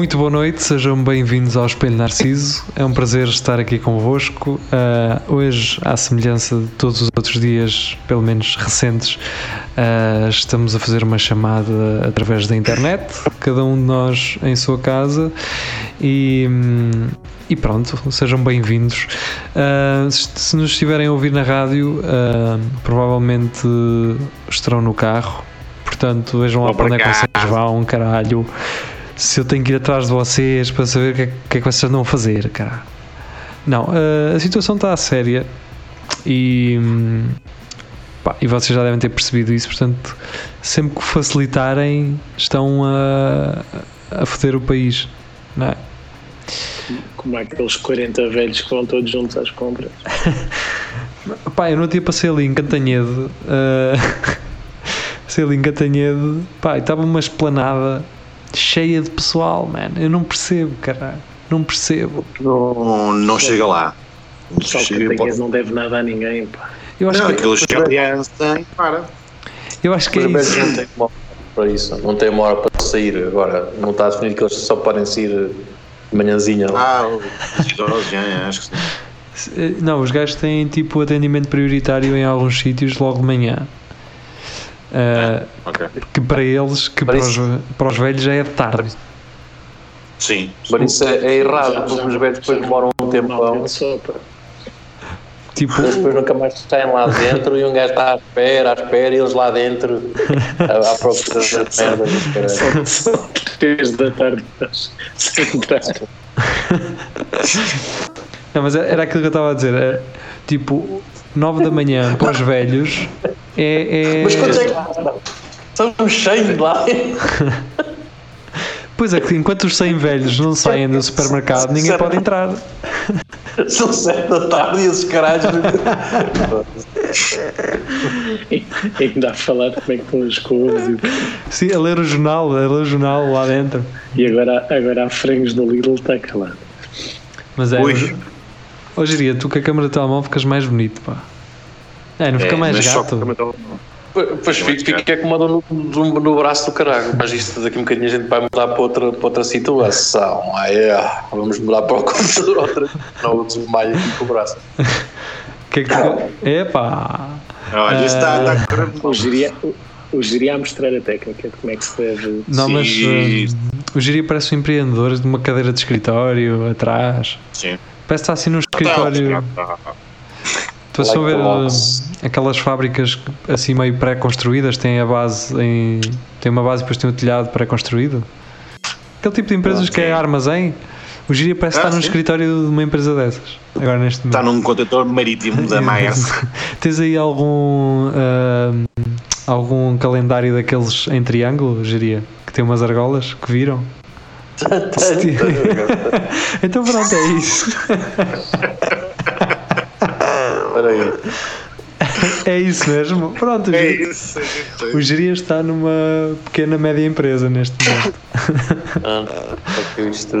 Muito boa noite, sejam bem-vindos ao Espelho Narciso. É um prazer estar aqui convosco. Uh, hoje, à semelhança de todos os outros dias, pelo menos recentes, uh, estamos a fazer uma chamada através da internet, cada um de nós em sua casa. E, e pronto, sejam bem-vindos. Uh, se nos estiverem a ouvir na rádio, provavelmente estarão no carro. Portanto, vejam lá para onde é que vocês vão, caralho se eu tenho que ir atrás de vocês para saber o que, é, que, é que vocês andam a fazer, cara. Não, a situação está séria e, pá, e vocês já devem ter percebido isso, portanto, sempre que facilitarem, estão a, a foder o país, não é? Como aqueles 40 velhos que vão todos juntos às compras. pá, eu não tinha passei ali em Cantanhedo. Uh, passei ali em Cantanhedo, pá, estava uma esplanada cheia de pessoal, man. Eu não percebo, caralho. Não percebo. Não, não chega lá. O pessoal que não deve nada a ninguém, pá. Eu acho não, que aquilo chega aliança para. Eu acho que é isso. não tem uma hora para isso. Não tem uma hora para sair. Agora, não está definido que eles só podem sair de manhãzinha. Ah, os idosos, já, acho que sim. Não, os gajos têm tipo atendimento prioritário em alguns sítios logo de manhã. Uh, Ok. que para eles, que para, Para os, para os velhos já é de tarde. Sim. Mas isso é, é errado, Já- porque os velhos depois demoram um tempão. Tipo, Eles depois nunca mais saem lá dentro e um gajo está à espera, à espera, e eles lá dentro à, à procura das merdas. São três da tarde, não, mas era aquilo que eu estava a dizer. é, tipo, 9 da manhã para os velhos é. é Mas quantos é que Somos 100 lá. Pois é, que enquanto os 100 velhos não saem do supermercado, ninguém pode entrar. São 7 da tarde e esses caralhos. E ainda a falar de como é que estão as e, Sim, a ler o jornal, a ler o jornal lá dentro. e agora, agora há frangos do Lidl, está calado. Mas é. Ui. Hoje diria, tu com a câmera de telemóvel ficas mais bonito, pá. É, não fica É, mais só gato. fico que é com uma dor no, no, no braço do caralho. Mas isto daqui a um bocadinho a gente vai mudar para outra, para outra situação. Ah, é. Vamos mudar para o computador outra vez. Não desmaio aqui com o braço. Que é que tu... Epá! Olha, está, está O o Giria a mostrar a técnica de como é que se deve. Não, Sim. mas hum, o Giri parece um empreendedor de uma cadeira de escritório atrás. Sim. Parece que está assim num escritório. Estou só a ver Like a box. hum, aquelas fábricas assim meio pré-construídas, têm a base em. tem uma base e depois tem o telhado pré-construído. Aquele tipo de empresas que é armazém. O Giri parece Ah, estar num escritório de uma empresa dessas. Agora neste Está momento. num contentor marítimo da Maersk. Tens aí algum. hum, algum calendário daqueles em triângulo, Giria? Que tem umas argolas que viram? Então pronto, é isso. Espera aí. É isso mesmo. Pronto, o É isso. é isso. o Giria está numa pequena média empresa neste momento. Ah, ok, isto.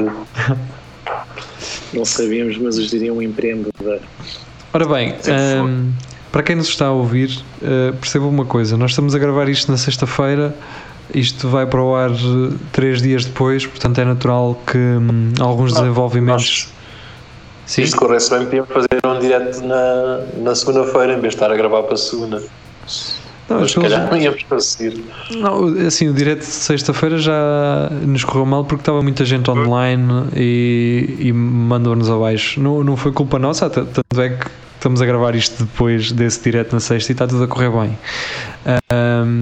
Não sabíamos, mas o Giria é um empreendedor. Ora bem, hum, para quem nos está a ouvir, uh, perceba uma coisa: nós estamos a gravar isto na sexta-feira, isto vai para o ar uh, três dias depois, portanto é natural que hum, alguns desenvolvimentos. Se isto corresse bem, podíamos fazer um direto na, na segunda-feira em vez de estar a gravar para a segunda. Não, Mas se calhar não íamos conseguir. Não, assim, o direto de sexta-feira já nos correu mal porque estava muita gente online e, e mandou-nos abaixo. Não, não foi culpa nossa, tanto é que estamos a gravar isto depois desse direto na sexta e está tudo a correr bem. Ahm,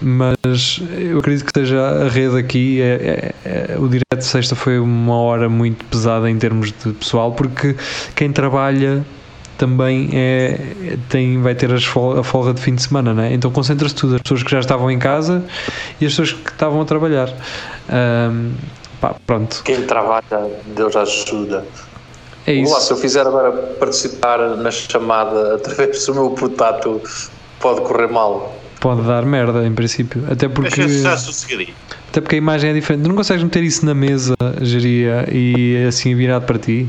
mas eu acredito que seja a rede aqui. É, é- é- o direto de sexta foi uma hora muito pesada em termos de pessoal, porque quem trabalha também é, tem, vai ter as a folga de fim de semana, né? então concentra-se tudo, as pessoas que já estavam em casa e as pessoas que estavam a trabalhar. Ahm, pá, pronto, Quem trabalha, Deus ajuda. É lá, isso. se eu fizer agora participar na chamada através do meu portátil, pode correr mal. pode dar merda, em princípio. Até porque, até porque a imagem é diferente. Não consegues meter isso na mesa, geria, e assim virado para ti?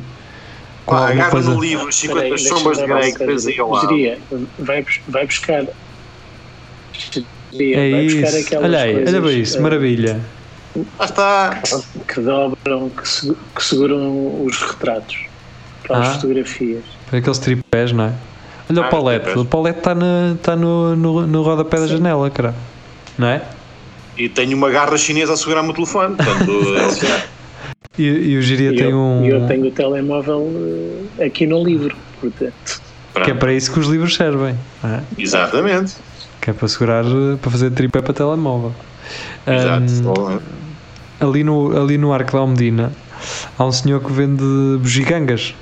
Com alguma agarra coisa. no livro 50 Peraí, sombras de Grey que uma tens aí ao lado. Geria, vai, vai buscar. Geria, É vai buscar isso. aquelas Olha aí, olha coisas, para isso, maravilha. Lá está. que dobram, que, que seguram os retratos para Ah. as fotografias. Aqueles tripés, não é? Olha Ah, o Paulette. O Paulette está na, tá no, no, no rodapé da janela, cara. Não é? E tenho uma garra chinesa a segurar-me o telefone. Portanto, E, e o Giria tem eu, um. eu tenho o telemóvel eh, aqui no livro, portanto. Que é para isso que os livros servem. não é? exatamente. Que é para segurar, eh, para fazer tripé para telemóvel. Exato. ali, no, ali no Arco da Almedina há um senhor que vende bugigangas.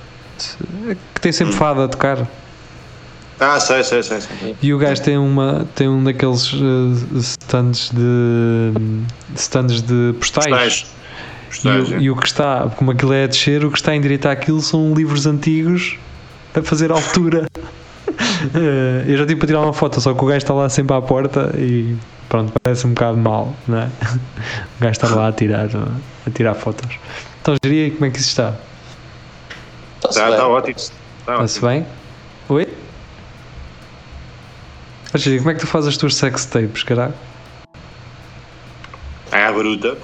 Que tem sempre fada a tocar. Ah, sei, sei, sei. sei. E o gajo tem, uma, tem um daqueles eh, stands de stands de postais. Postais. E Postais, é. e o que está, como aquilo é a descer, o que está a endireitar aquilo são livros antigos a fazer altura. Eh, Eu já tive para tirar uma foto, só que o gajo está lá sempre à porta e pronto, parece um bocado mal, não é? O gajo está lá a tirar, a tirar fotos. Então, aí como é que isso está? Está-se Está bem. tá ótimo. Está ótimo. bem? Oi? Geria, como é que tu fazes as tuas sex tapes, caralho? É a bruta.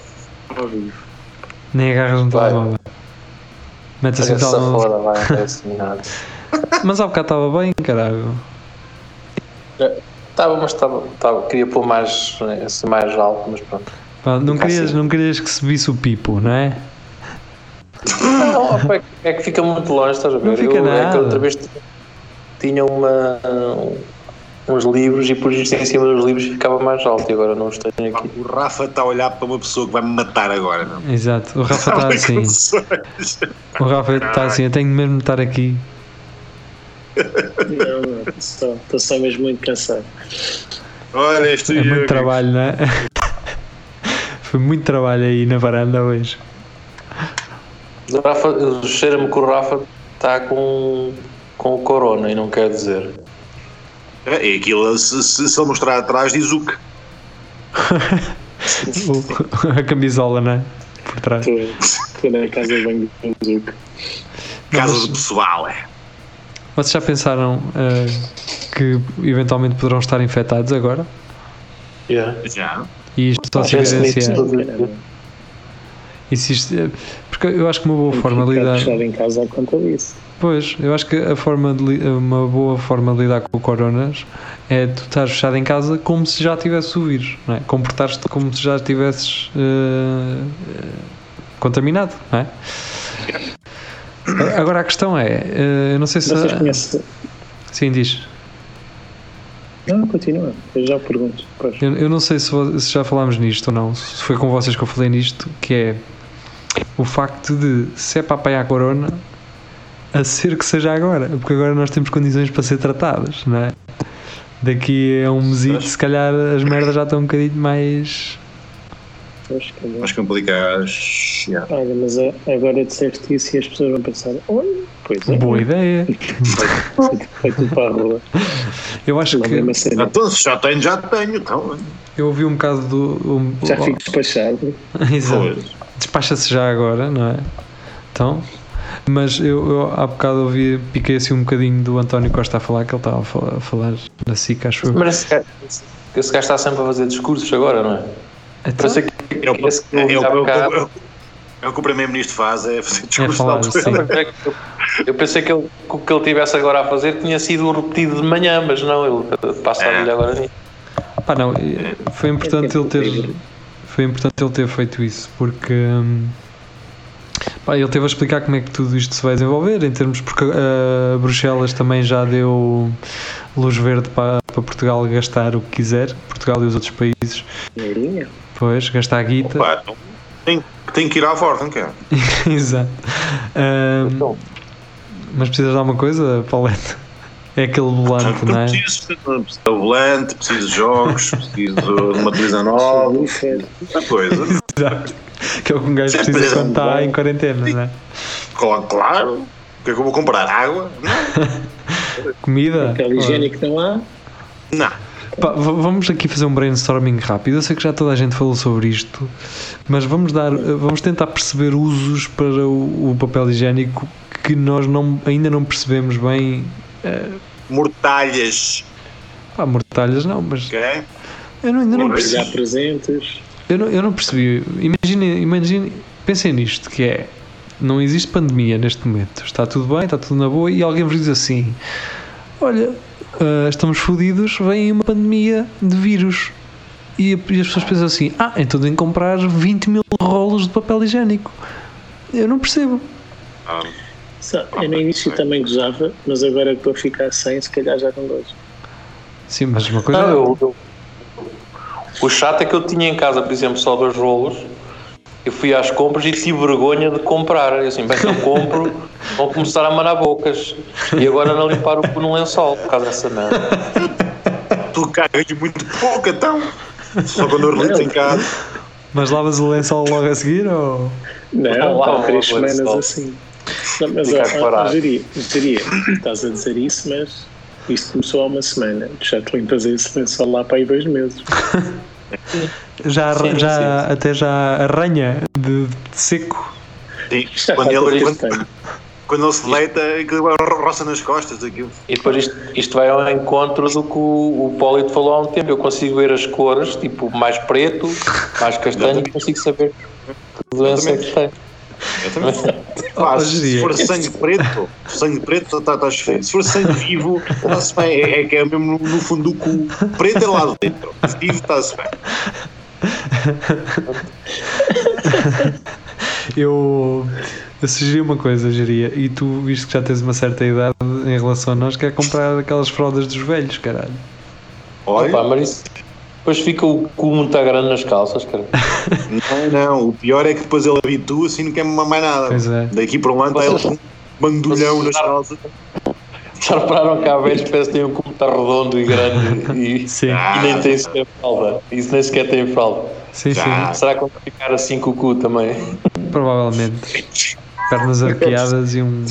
Nem agarras no Vai. telemóvel. Metes assim o telemóvel. Mas há bocado estava bem, caralho. Estava, mas estava, estava, queria pôr mais, assim, mais alto, mas pronto. Não querias, assim. não querias que se visse o pipo, não é? Não, opa, é que fica muito longe, estás a ver? Não fica Eu, É que nada. outra vez tinha uma, uns livros e por isso em cima dos livros ficava mais alto e agora não os tenho aqui. O Rafa está a olhar para uma pessoa que vai me matar agora. Não? Exato. O Rafa está assim. O Rafa está assim. Eu tenho mesmo de estar aqui. Não, estou estou só mesmo muito cansado. Olha, este É muito trabalho, não é? Foi muito trabalho aí na varanda hoje. O Rafa, cheira-me que o Rafa está com, com o corona e não quer dizer. É, e aquilo, se, se, se ele mostrar atrás, diz o que. A camisola, não é? Por trás. Estou, na casa de banho do Zuc. Casa do pessoal, é. Vocês já pensaram eh, que eventualmente poderão estar infectados agora? Já. E isto só se evidencia. E eh, Porque eu acho que uma boa forma de lidar. fechado em casa à conta disso. Pois, eu acho que a forma de, uma boa forma de lidar com o coronas é tu estás fechado em casa como se já tivesse o vírus, não é? Comportar-te como se já estivesses eh, eh, contaminado, não é? Agora a questão é, eh, eu não sei se. Vocês conhecem. Sim, diz. Não, continua. Eu já pergunto. Eu, eu não sei se, se já falámos nisto ou não, se foi com vocês que eu falei nisto, que é o facto de se é para apanhar corona, a ser que seja agora, porque agora nós temos condições para ser tratadas, não é? Daqui a um mesito, se calhar as merdas já estão um bocadinho mais. Mais complicadas. já. Olha, mas a- agora disseste isso e as pessoas vão pensar: olha, pois é. Boa ideia. Foi tudo para a rua. Eu acho é que cena. Então, se já tenho, já tenho. Então, eu ouvi um bocado do. Um, Já fico despachado. Exato. pois. Despacha-se já agora, não é? Então, mas eu, eu há bocado ouvi, piquei assim um bocadinho do António Costa a falar, que ele estava a falar, a falar na SIC, acho eu. Mas esse gajo, esse gajo está sempre a fazer discursos agora, não é? Então, Parece que É o, esse que eu é, o, é, é, é que o Primeiro-Ministro faz, é fazer discurso falar, de altura. sim. Não, mas é que eu- Eu pensei que, ele, que o que ele tivesse agora a fazer tinha sido repetido de manhã, mas não, ele passa a É. olhar agora nisso. pá, não, foi importante ele ter foi importante ele ter feito isso porque hum, pá, ele teve a explicar como é que tudo isto se vai desenvolver em termos porque uh, Bruxelas também já deu luz verde para, para Portugal gastar o que quiser Portugal e os outros países. Dinheirinho. pois gastar a guita. Pá, então, tem, tem que ir à forte, não quer? exato. Hum, Então, mas precisas de alguma coisa Paulette é aquele volante não é Preciso preciso de volante, preciso de jogos, preciso de uma televisão nova, muita coisa. Exato. que é o que um gajo precisa é quando está em quarentena não é? Claro. O que é que eu vou comprar? Água? Não. comida Aquele higiênico não há. Não. Pá, vamos aqui fazer um brainstorming rápido. Eu sei que já toda a gente falou sobre isto, mas vamos dar, vamos tentar perceber usos para o, o papel higiênico que nós não, ainda não percebemos bem. Mortalhas, Pá, mortalhas não, mas eu não, ainda não já percebi. presentes. Eu não, eu não percebi. Imaginem, imagine, pensem nisto, que é não existe pandemia neste momento. Está tudo bem, está tudo na boa e alguém vos diz assim: Olha, ah, estamos fodidos, vem uma pandemia de vírus. E, e as pessoas pensam assim: Ah, então tem que comprar 20 mil rolos de papel higiênico. Eu não percebo. Só, eu no início também gozava, mas agora que estou a ficar sem, se calhar já não gosto. Sim, mas uma coisa. Não, eu- eu- o chato é que eu tinha em casa, por exemplo, só dois rolos. Eu fui às compras e tive vergonha de comprar. Eu assim, bem, se eu compro, vão começar a manar bocas. E agora não limpar o cu no lençol por causa dessa merda. Tu cagas muito pouco, então. Só quando eu relito em casa. Mas lavas o lençol logo a seguir ou. Não, lá, há três semanas assim. Não, mas, ó, ó, Jeria, estás a dizer isso, mas isto começou há uma semana. Tu já te limpas esse lençol lá para aí dois meses. Já, Sim, já até já arranha de, de seco. Sim, Já Quando ele, quando, quando ele se deita, aquilo roça nas costas. Aquilo. E depois isto, isto vai ao encontro do que o, o Polito falou há um tempo. Eu consigo ver as cores, tipo mais preto, mais castanho, e consigo saber que doença é que tem. Pá, se Jeria. for sangue preto, sangue preto está tá feio. Se for sangue vivo, está-se bem. É, é que é mesmo no, no fundo do cu. Preto é lá dentro. Vivo está-se bem. Eu, eu sugeri uma coisa, Geria, e tu, visto que já tens uma certa idade em relação a nós, quer comprar aquelas fraldas dos velhos, caralho. Olha, Opa, mas isso, depois fica o cu muito grande nas calças, cara. não, não. O pior é que depois ele habitua-se e não quer mais nada. Pois é. Daqui para um ano está ele com um bandulhão nas calças. Já repararam que há velhos que parece que têm um cu muito redondo e grande e, Sim, e nem tem sequer fralda. Isso nem sequer tem fralda. sim, Já. sim, Será que vão ficar assim com o cu também? provavelmente. Pernas arqueadas e um.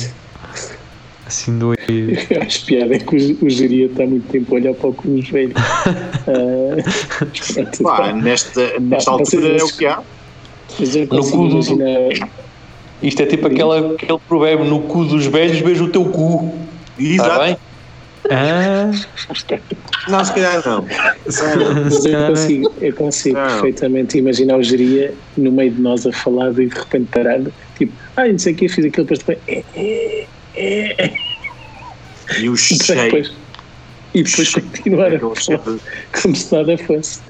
Assim, dois. Eu acho piada é que o, o Jeria está muito tempo a olhar para o cu dos velhos. Ah, pronto, Pá, nesta, nesta Pá, altura é o que há. No cu do- imaginar. Isto é tipo aquela, aquele provérbio: no cu dos velhos, vejo o teu cu. Está Exato. bem? Ah, Não, se calhar não. Mas se eu calhar é. consigo, eu consigo Não. perfeitamente imaginar o Geria no meio de nós a falar e de repente parado, tipo, ah, não sei o que, fiz aquilo, depois depois, é, é, é, E o e cheio. depois, e depois continuar a falar como se nada fosse.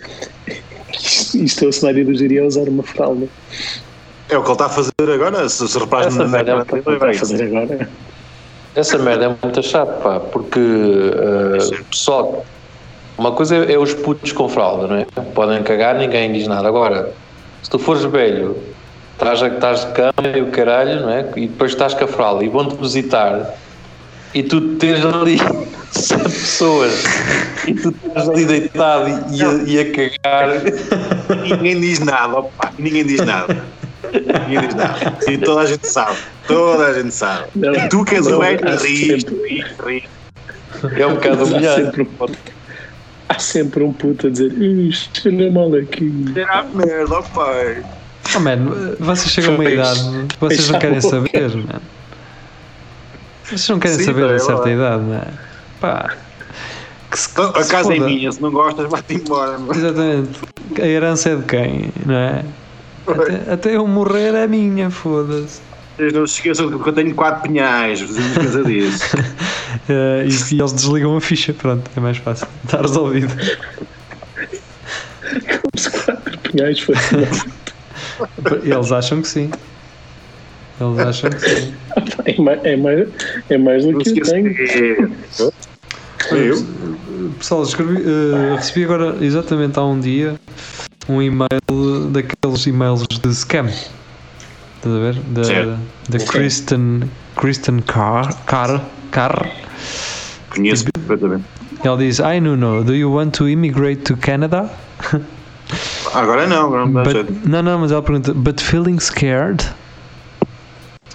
Isto, é o cenário do Geria a usar uma fralda. É o que ele está a fazer agora. Se, se reparas Essa na velha é o que Vai fazer agora. Essa merda é muito chato, pá, porque uh, só uma coisa é, é os putos com fralda, não é? Podem cagar, ninguém diz nada. Agora, se tu fores velho, estás, a- estás de cama e o caralho, não é? E depois estás com a fralda e vão-te visitar e tu tens ali sete pessoas e tu estás ali deitado e, e a, e a cagar. Ninguém diz nada, opa, ninguém diz nada. Ninguém diz nada. E toda a gente sabe. Toda a gente sabe. Não, E tu que és o velho, rires, rires. É um bocado Há humilhante. sempre um, há sempre um puto a dizer, isto cheira mal aqui. Será merda, pai. Oh, man, vocês chegam a uma idade, vocês não querem saber, man. Vocês não querem Sim, saber a certa idade, não é? Pá. Que se, que A se casa é minha, se não gostas, vai-te embora. mano. Exatamente. A herança é de quem, não é? Até, até eu morrer é minha, foda-se. Vocês não se esqueçam que eu tenho quatro pinhais, fazemos coisa disso. Eh, e, e eles desligam a ficha, pronto, é mais fácil. Está resolvido. Como se quatro pinhais fossem. Eles acham que sim. Eles acham que sim. é, mais, é, mais, é mais do que eu tenho. é. Eu? Pessoal, escrevi, eh, recebi agora, exatamente há um dia, um e-mail daqueles e-mails de scam. Estás a ver? Da, Certo. da Kristen, Kristen Carr, Carr, Carr. Conheço perfeitamente. Ela diz: I don't know, do you want to immigrate to Canada? Agora não, agora não dá jeito. não, não, mas ela pergunta: But feeling scared?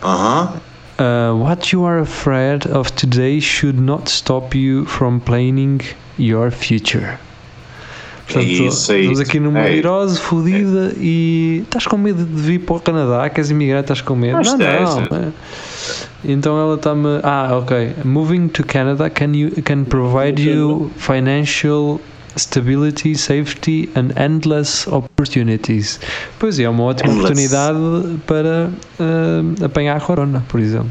Aham. Uh, what you are afraid of today should not stop you from planning your future. Portanto, isso, é estamos isso. aqui numa É virose fodida e estás com medo de vir para o Canadá, queres emigrar, estás com medo? Não Não, não. estejas. é. Então ela está-me. Ah, ok. Moving to Canada can, you, can provide you financial stability, safety and endless opportunities. Pois é, é uma ótima Endless. oportunidade para ah, apanhar a corona, por exemplo.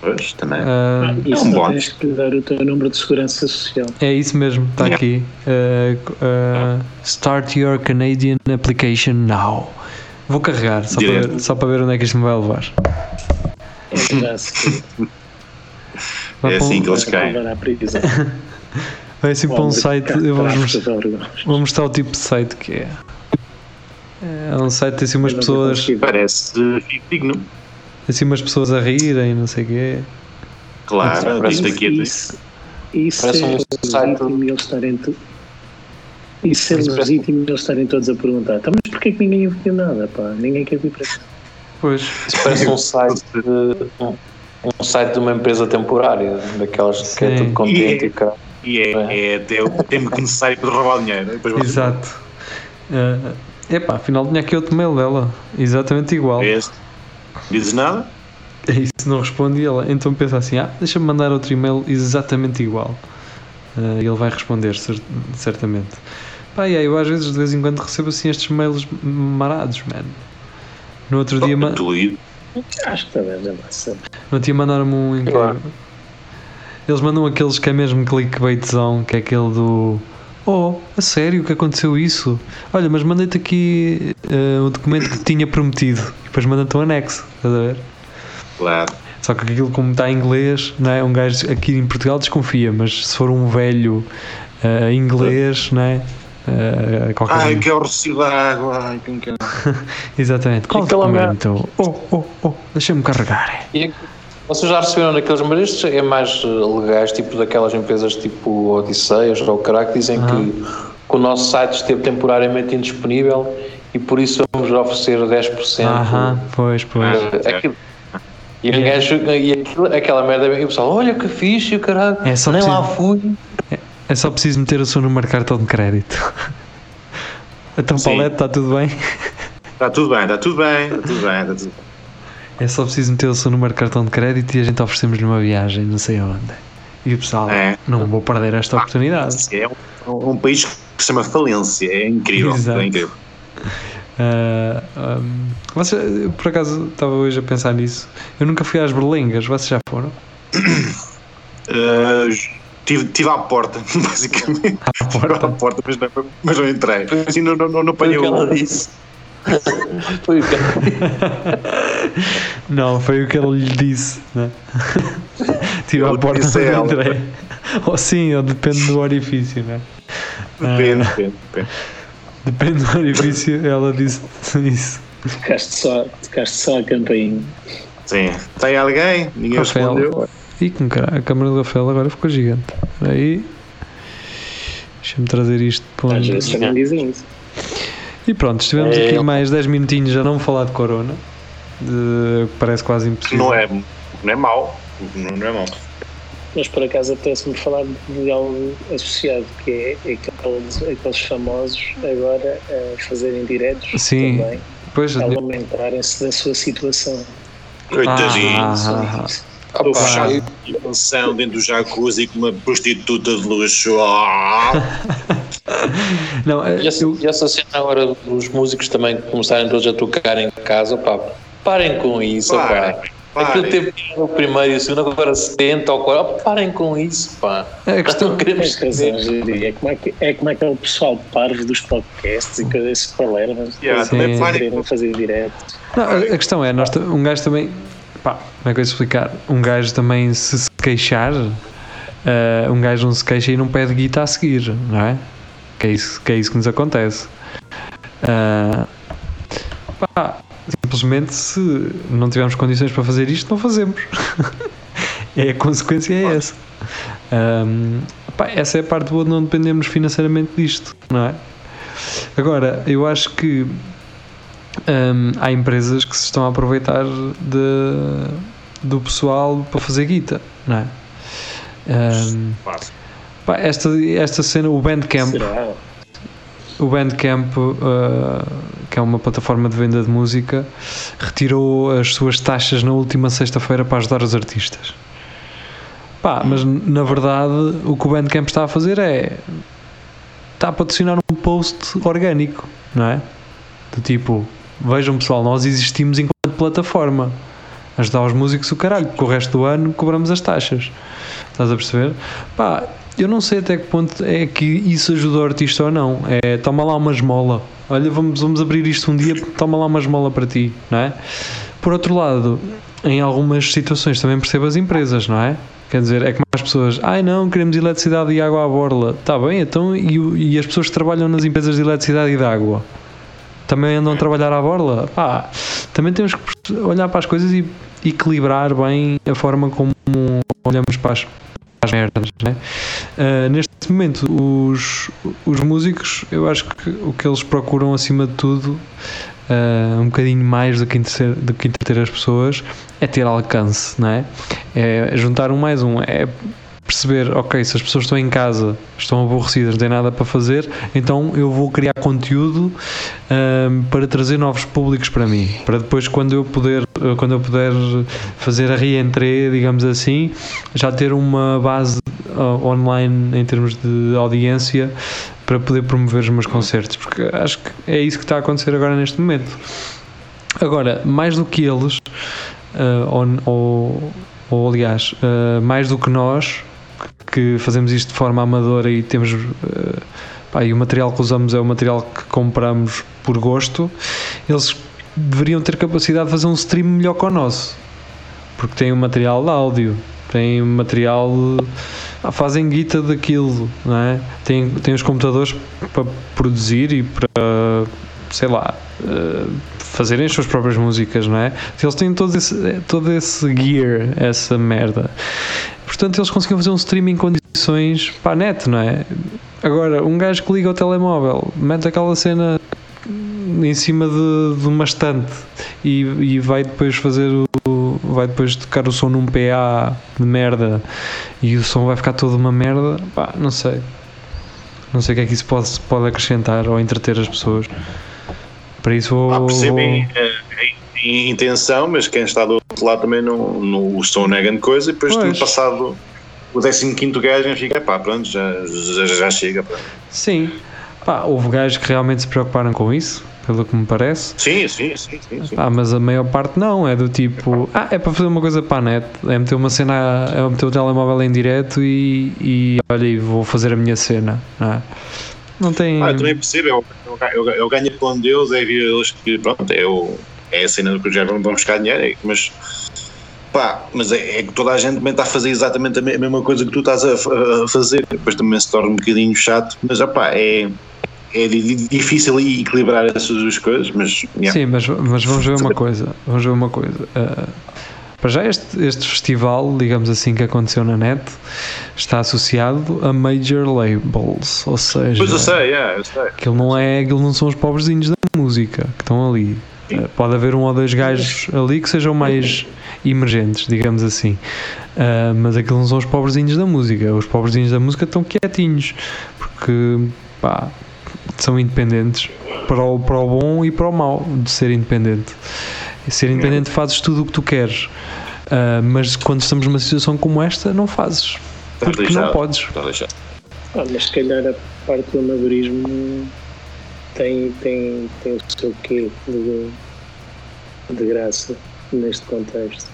Pois, também. Ah, Isso um bónus. tens que dar o teu número de segurança social. É isso mesmo, está Yeah. aqui. Uh, uh, start your Canadian application now. Vou carregar, só para, ver, só para ver onde é que isto me vai levar. É É assim que eles caem. vai assim para um site. Eu vou vou mostrar o tipo de site que é. É um site tem assim umas pessoas, consigo. Parece digno. tem assim umas pessoas a rirem, não sei o quê. Claro, Parece isto aqui é Isso, isso Parece é um site- eles estarem to- Isso é Parece- legítimo eles estarem todos a perguntar. "Tá, mas porquê que ninguém viu nada? Pá? Ninguém quer vir para cá. Pois, Isso parece um site de, um, um site de uma empresa temporária, daquelas que é Sim. tudo contente E- e cara. E é, é até o tempo que necessário para roubar o dinheiro. Depois você- exato. Uh, epá, afinal tinha aqui outro mail dela, exatamente igual. Este. Dizes nada? É isso, não responde e ela então pensa assim: ah, deixa-me mandar outro e-mail exatamente igual. E ele vai responder, cer- certamente. Pá, e aí eu às vezes de vez em quando recebo assim estes mails marados, man. No outro dia, Tu e- Acho que talvez é massa. no outro dia mandaram-me um incrível. Claro. Eles mandam aqueles que é mesmo clickbaitzão, que é aquele do. Oh, a sério que aconteceu isso? Olha, mas mandei-te aqui ah, o documento que te tinha prometido. E depois manda-te um anexo, estás a ver? Claro. Só que aquilo como está em inglês, não é? um gajo aqui em Portugal desconfia, mas se for um velho ah, inglês, não é? Ah, qualquer Ai, que é o recibo da água. Ai, quem quer. Exatamente. Qual documento? Oh, oh, oh, deixa-me carregar. E vocês já receberam daqueles, mas estes é mais eh, legais, tipo daquelas empresas tipo Odisseias ou Caraca, que dizem que, que o nosso site esteve temporariamente indisponível e por isso vamos oferecer 10%. Aham, pois, pois. eh, aquilo. E, um gajo, e aquilo, aquela merda, e o pessoal, olha que fixe, o caralho, É só nem lá preciso- fui. É só preciso meter o seu número de cartão de crédito. Então, Sim. Paulette, está tudo bem? Está tudo bem, está tudo bem, está tudo bem. Está tudo... É só preciso meter o seu número de cartão de crédito e a gente oferecemos-lhe uma viagem, não sei aonde. E o pessoal, É. não vou perder esta oportunidade. É um, um país que se chama falência. É incrível. Exato. É incrível. Ah, ahm, você, eu, por acaso estava hoje a pensar nisso. Eu nunca fui às berlengas, vocês já foram? Uh, Estive tive à porta, basicamente. À Estive à porta? porta, mas não, mas não entrei. Assim, não, não, não, não apanhei o Foi o que ela disse. Não, foi o que ele lhe disse. Né? Porta, disse a não ela. entrei. Ou sim, ou depende do orifício, né? Depende, depende, depende. Depende do orifício, ela disse isso. Tocaste só, tocaste só a campainha. Sim. Tem alguém? Ninguém Rafael. respondeu. E com cara, a câmara do Rafael agora ficou gigante. Aí. Deixa-me trazer isto para Às onde- vezes também dizem isso. E pronto, estivemos É, aqui eu- mais 10 minutinhos a não falar de Corona. De, parece quase impossível. não é, não é mau. Não, não é mau. Mas por acaso apetece-me falar de algo associado, que é aqueles, aqueles famosos agora a fazerem diretos Sim. também, Pois, a lamentarem-se da sua situação. Coitadinho. Ah, ah, isso. Estou fechado mansão dentro do jacuzzi com uma prostituta de luxo. Ah! não, é, E essa, eu, e essa cena agora dos músicos também começarem todos a tocar em casa, pá, parem com isso, Parem, pá. Aquilo parem. teve o primeiro e o segundo, agora 70 ou 40, parem com isso, pá. a questão, Não queremos Tens razão, saber. Júlio. É como, é, que, é como aquele pessoal parvo dos podcasts e coisas esse palermas Yeah, que também querem fazer direto. não, a a questão é, nós, um gajo também. Pá, como é que eu explicar? Um gajo também, se se queixar, eh, um gajo não se queixa e não pede guita a seguir, não é? Que é isso que, é isso que nos acontece. Ah, pá, simplesmente, se não tivermos condições para fazer isto, não fazemos. é, a consequência é essa. Ahm, pá, essa é a parte boa de não dependermos financeiramente disto, não é? Agora, eu acho que hum, há empresas que se estão a aproveitar de, do pessoal para fazer guita, não é? Fácil. pá, esta, esta cena, o Bandcamp, Será? o Bandcamp, uh, que é uma plataforma de venda de música, retirou as suas taxas na última sexta-feira para ajudar os artistas. Pá, mas na verdade o que o Bandcamp está a fazer é está a patrocinar um post orgânico, não é? Do tipo, vejam pessoal, nós existimos enquanto plataforma. Ajudar os músicos o caralho, porque o resto do ano cobramos as taxas. Estás a perceber? Pá, eu não sei até que ponto é que isso ajuda o artista ou não. É, toma lá uma esmola. Olha, vamos, vamos abrir isto um dia, toma lá uma esmola para ti, não é? Por outro lado, em algumas situações também percebo as empresas, não é? Quer dizer, é que mais pessoas, ai não, queremos eletricidade e água à borla. Está bem, então, e, e as pessoas que trabalham nas empresas de eletricidade e de água? Também andam a trabalhar à borla? Pá, também temos que olhar para as coisas e equilibrar bem a forma como olhamos para as, as merdas, né? Uh, neste momento, os, os músicos, eu acho que o que eles procuram acima de tudo, uh, um bocadinho mais do que, entreter, do que entreter as pessoas, é ter alcance, não é? É juntar um mais um, é perceber, ok, se as pessoas estão em casa, estão aborrecidas, não têm nada para fazer, então eu vou criar conteúdo um, para trazer novos públicos para mim, para depois quando eu puder, quando eu puder fazer a reentrée, digamos assim, já ter uma base uh, online em termos de audiência para poder promover os meus concertos, porque acho que é isso que está a acontecer agora neste momento. Agora, mais do que eles, uh, ou, ou, aliás, uh, mais do que nós, que fazemos isto de forma amadora e temos. Uh, pá, e o material que usamos é o material que compramos por gosto, eles deveriam ter capacidade de fazer um stream melhor que o nosso, porque têm o material de áudio, têm o material. Fazem guita daquilo, não é? Têm, têm os computadores para produzir e para, sei lá, uh, fazerem as suas próprias músicas, não é? Eles têm todo esse, todo esse gear, essa merda. Portanto, eles conseguiam fazer um streaming em condições para a net, não é? Agora, um gajo que liga o telemóvel, mete aquela cena em cima de, de uma estante e, e, vai depois fazer o. vai depois tocar o som num PA de merda e o som vai ficar todo uma merda, pá, não sei. Não sei o que é que isso pode, pode acrescentar ou entreter as pessoas. Para isso vou. Ah, percebem intenção, mas quem está do outro lado também não, não o som não é coisa e depois tudo passado o 15 gajo fica, pá, pronto, já, já, já chega. Sim, pá, houve gajos que realmente se preocuparam com isso pelo que me parece. Sim, sim, sim. sim, sim. Ah, mas a maior parte não, é do tipo, ah, é para fazer uma coisa para a net, é meter uma cena, é meter o telemóvel em direto e, e olha, vou fazer a minha cena, não é? Não tem. Ah, eu também percebo, eu, eu, eu ganho com Deus, é eles que, pronto, é, o, é a cena que já vão buscar dinheiro, é, mas pá, mas é, é, que toda a gente também está a fazer exatamente a mesma coisa que tu estás a, a fazer, depois também se torna um bocadinho chato, mas opá, é é difícil equilibrar essas duas coisas, mas. Yeah. Sim, mas, mas vamos ver uma coisa. Vamos ver uma coisa. Uh, para já este, este festival, digamos assim, que aconteceu na net, está associado a major labels, ou seja, pois eu sei, yeah, eu sei. aquilo não é, aquilo não são os pobrezinhos da música que estão ali. Uh, pode haver um ou dois gajos ali que sejam mais emergentes, digamos assim. Uh, mas aquilo não são os pobrezinhos da música. Os pobrezinhos da música estão quietinhos, porque pá, são independentes para o, para o bom e para o mau de ser independente. Ser independente fazes tudo o que tu queres, uh, mas quando estamos numa situação como esta, não fazes. Porque não podes. Ah, mas se calhar a parte do amadorismo tem, tem, tem o seu quê de, de graça neste contexto.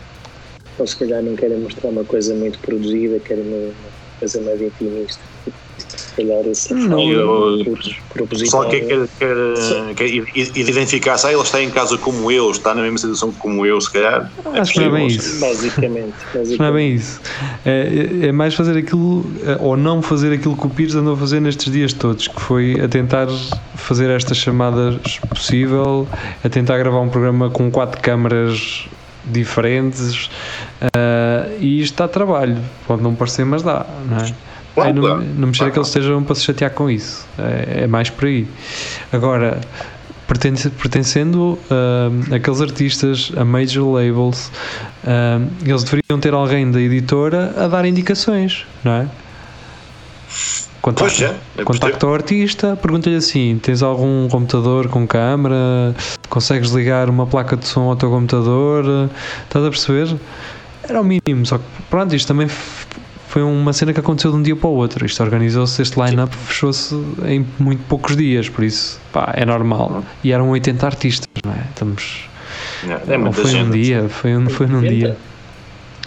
Ou se calhar não querem mostrar uma coisa muito produzida, querem uma, coisa mais intimista se calhar esse o pessoal quer, quer, quer, quer identificar-se, ah, ele está em casa como eu, está na mesma situação como eu, se calhar. É Acho que não é bem isso. Basicamente, basicamente. Não é bem isso. É, é, mais fazer aquilo, eh, ou não fazer aquilo que o Pires andou a fazer nestes dias todos, que foi a tentar fazer estas chamadas possível, a tentar gravar um programa com quatro câmaras diferentes uh, e isto dá trabalho. Pode não parecer, mas dá, não é? Claro, não, claro. não me cheira que eles estejam para se chatear com isso. É, é mais por aí. Agora, pertencendo uh, aqueles artistas a major labels, uh, eles deveriam ter alguém da editora a dar indicações, não é? contacta, é, contacta o artista, pergunta-lhe assim: tens algum computador com câmara? Consegues ligar uma placa de som ao teu computador? Estás a perceber? Era o mínimo, só que pronto, isto também foi uma cena que aconteceu de um dia para o outro. Isto organizou-se, este line-up fechou-se em muito poucos dias, por isso pá, é normal. E eram 80 artistas, não é? Estamos. É não muita foi um gente. dia, foi, um, foi num 80? dia.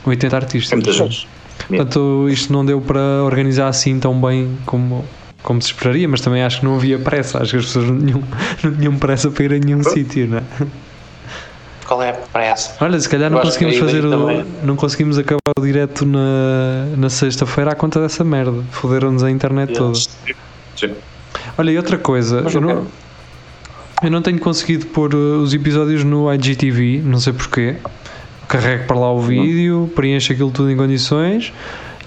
80 artistas. É muita gente. Portanto, isto não deu para organizar assim tão bem como, como se esperaria, mas também acho que não havia pressa. Acho que as pessoas não tinham, não tinham pressa para ir a nenhum sítio, não é? Qual é a pressa? Olha, se calhar não conseguimos fazer o, também. não conseguimos acabar o direto na, na sexta-feira à conta dessa merda. Foderam-nos a internet toda. Sim. Olha, e outra coisa, Mas eu não, eu não tenho conseguido pôr uh, os episódios no IGTV, não sei porquê. Carrego para lá o vídeo, preencho aquilo tudo em condições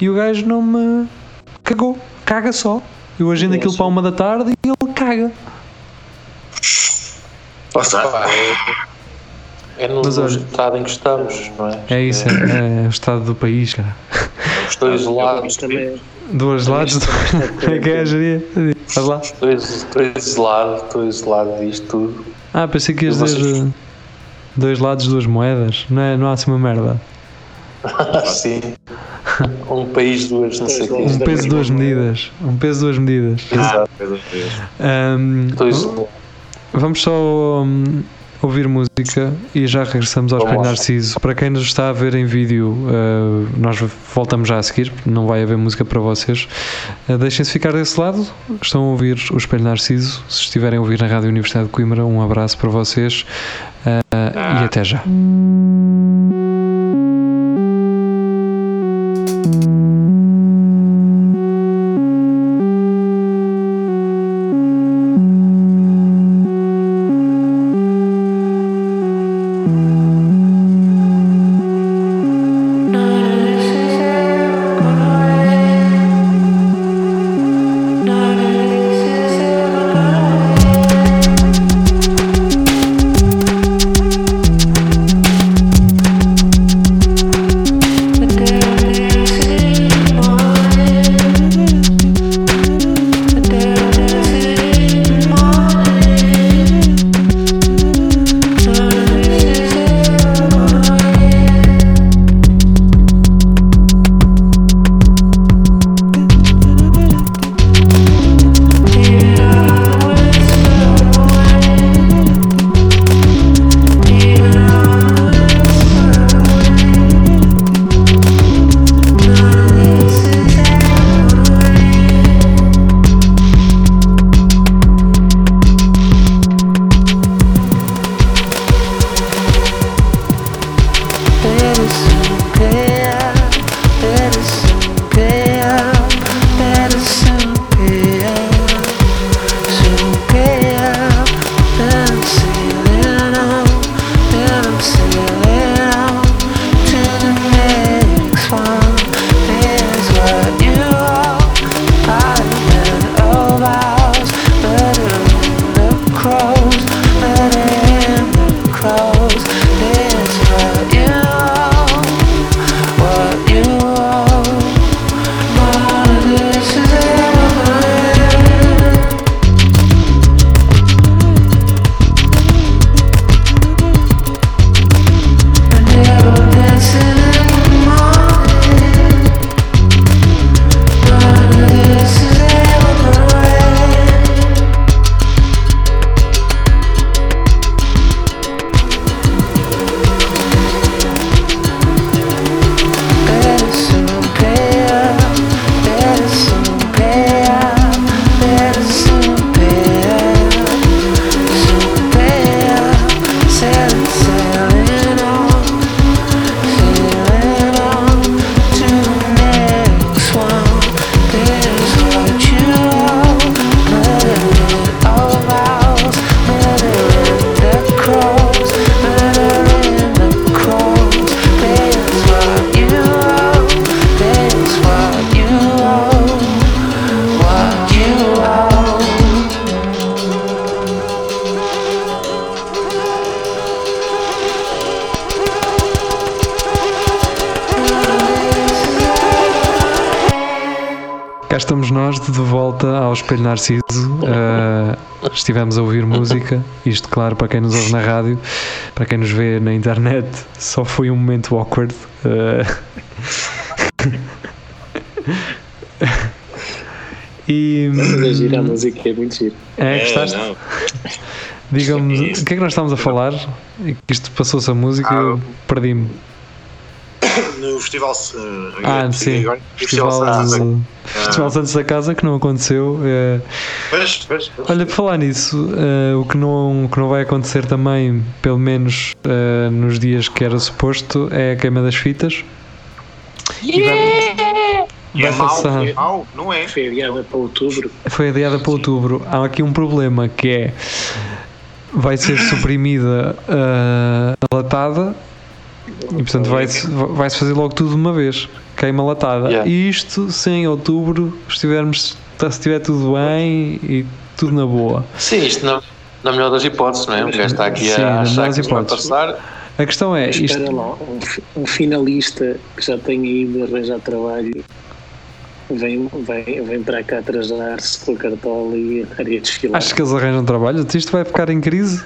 e o gajo não me cagou, caga só. Eu agendo aquilo para uma da tarde e ele caga. Pá, é, é no, Mas no olha- estado em que estamos, não é? É isso, é, é o estado do país, cara. Estou Mas isolado, também, Dois lados, como é que é a geria? Faz lá. estou, is- estou isolado, estou isolado disto tudo. Ah, pensei que ias Vocês- dizer uh, dois lados, duas moedas. Não, é, não há assim uma merda. Sim. Um país, duas, não sei o Dois quê. Um peso, duas medidas. Um peso, duas medidas. Exato, isolado. vamos só hum, ouvir música e já regressamos ao Espelho. Narciso. Para quem nos está a ver em vídeo, uh, nós voltamos já a seguir, não vai haver música para vocês. Uh, Deixem-se ficar desse lado. Estão a ouvir o Espelho Narciso. Se estiverem a ouvir na Rádio Universidade de Coimbra, um abraço para vocês uh, e até já. Espelho Narciso. Uh, estivemos a ouvir música. Isto, claro, para quem nos ouve na rádio, para quem nos vê na internet, só foi um momento awkward. Uh, e. A gira a música é muito giro. É, gostaste? não. Diga-me, o que é que nós estamos a falar? E que Isto passou-se a música, eu perdi-me. No festival. uh, Ah, sim. agora, Festival, Santos. Festival Santos da Casa, que não aconteceu. é, Pois, pois, pois. Olha, por falar nisso, eh, o, que não, o que não vai acontecer também, pelo menos eh, nos dias que era suposto, é a queima das fitas. E vai, E é mau, passar. é mau, não é? Foi adiada para outubro. Foi adiada para outubro. Há aqui um problema que é vai ser suprimida eh, a latada e portanto vai-se vai fazer logo tudo de uma vez. Queima latada. Yeah. E isto se em outubro estivermos, se estiver tudo bem e tudo na boa. Sim, isto na, na melhor das hipóteses, não é? O gajo está aqui Sim, a achar que isto vai passar. A questão é, isto, Espera lá, um, um finalista que já tenha ido arranjar trabalho vem, vem, vem para cá atrasar-se com a cartola e a área desfilar. Achas que eles arranjam trabalho? Isto vai ficar em crise?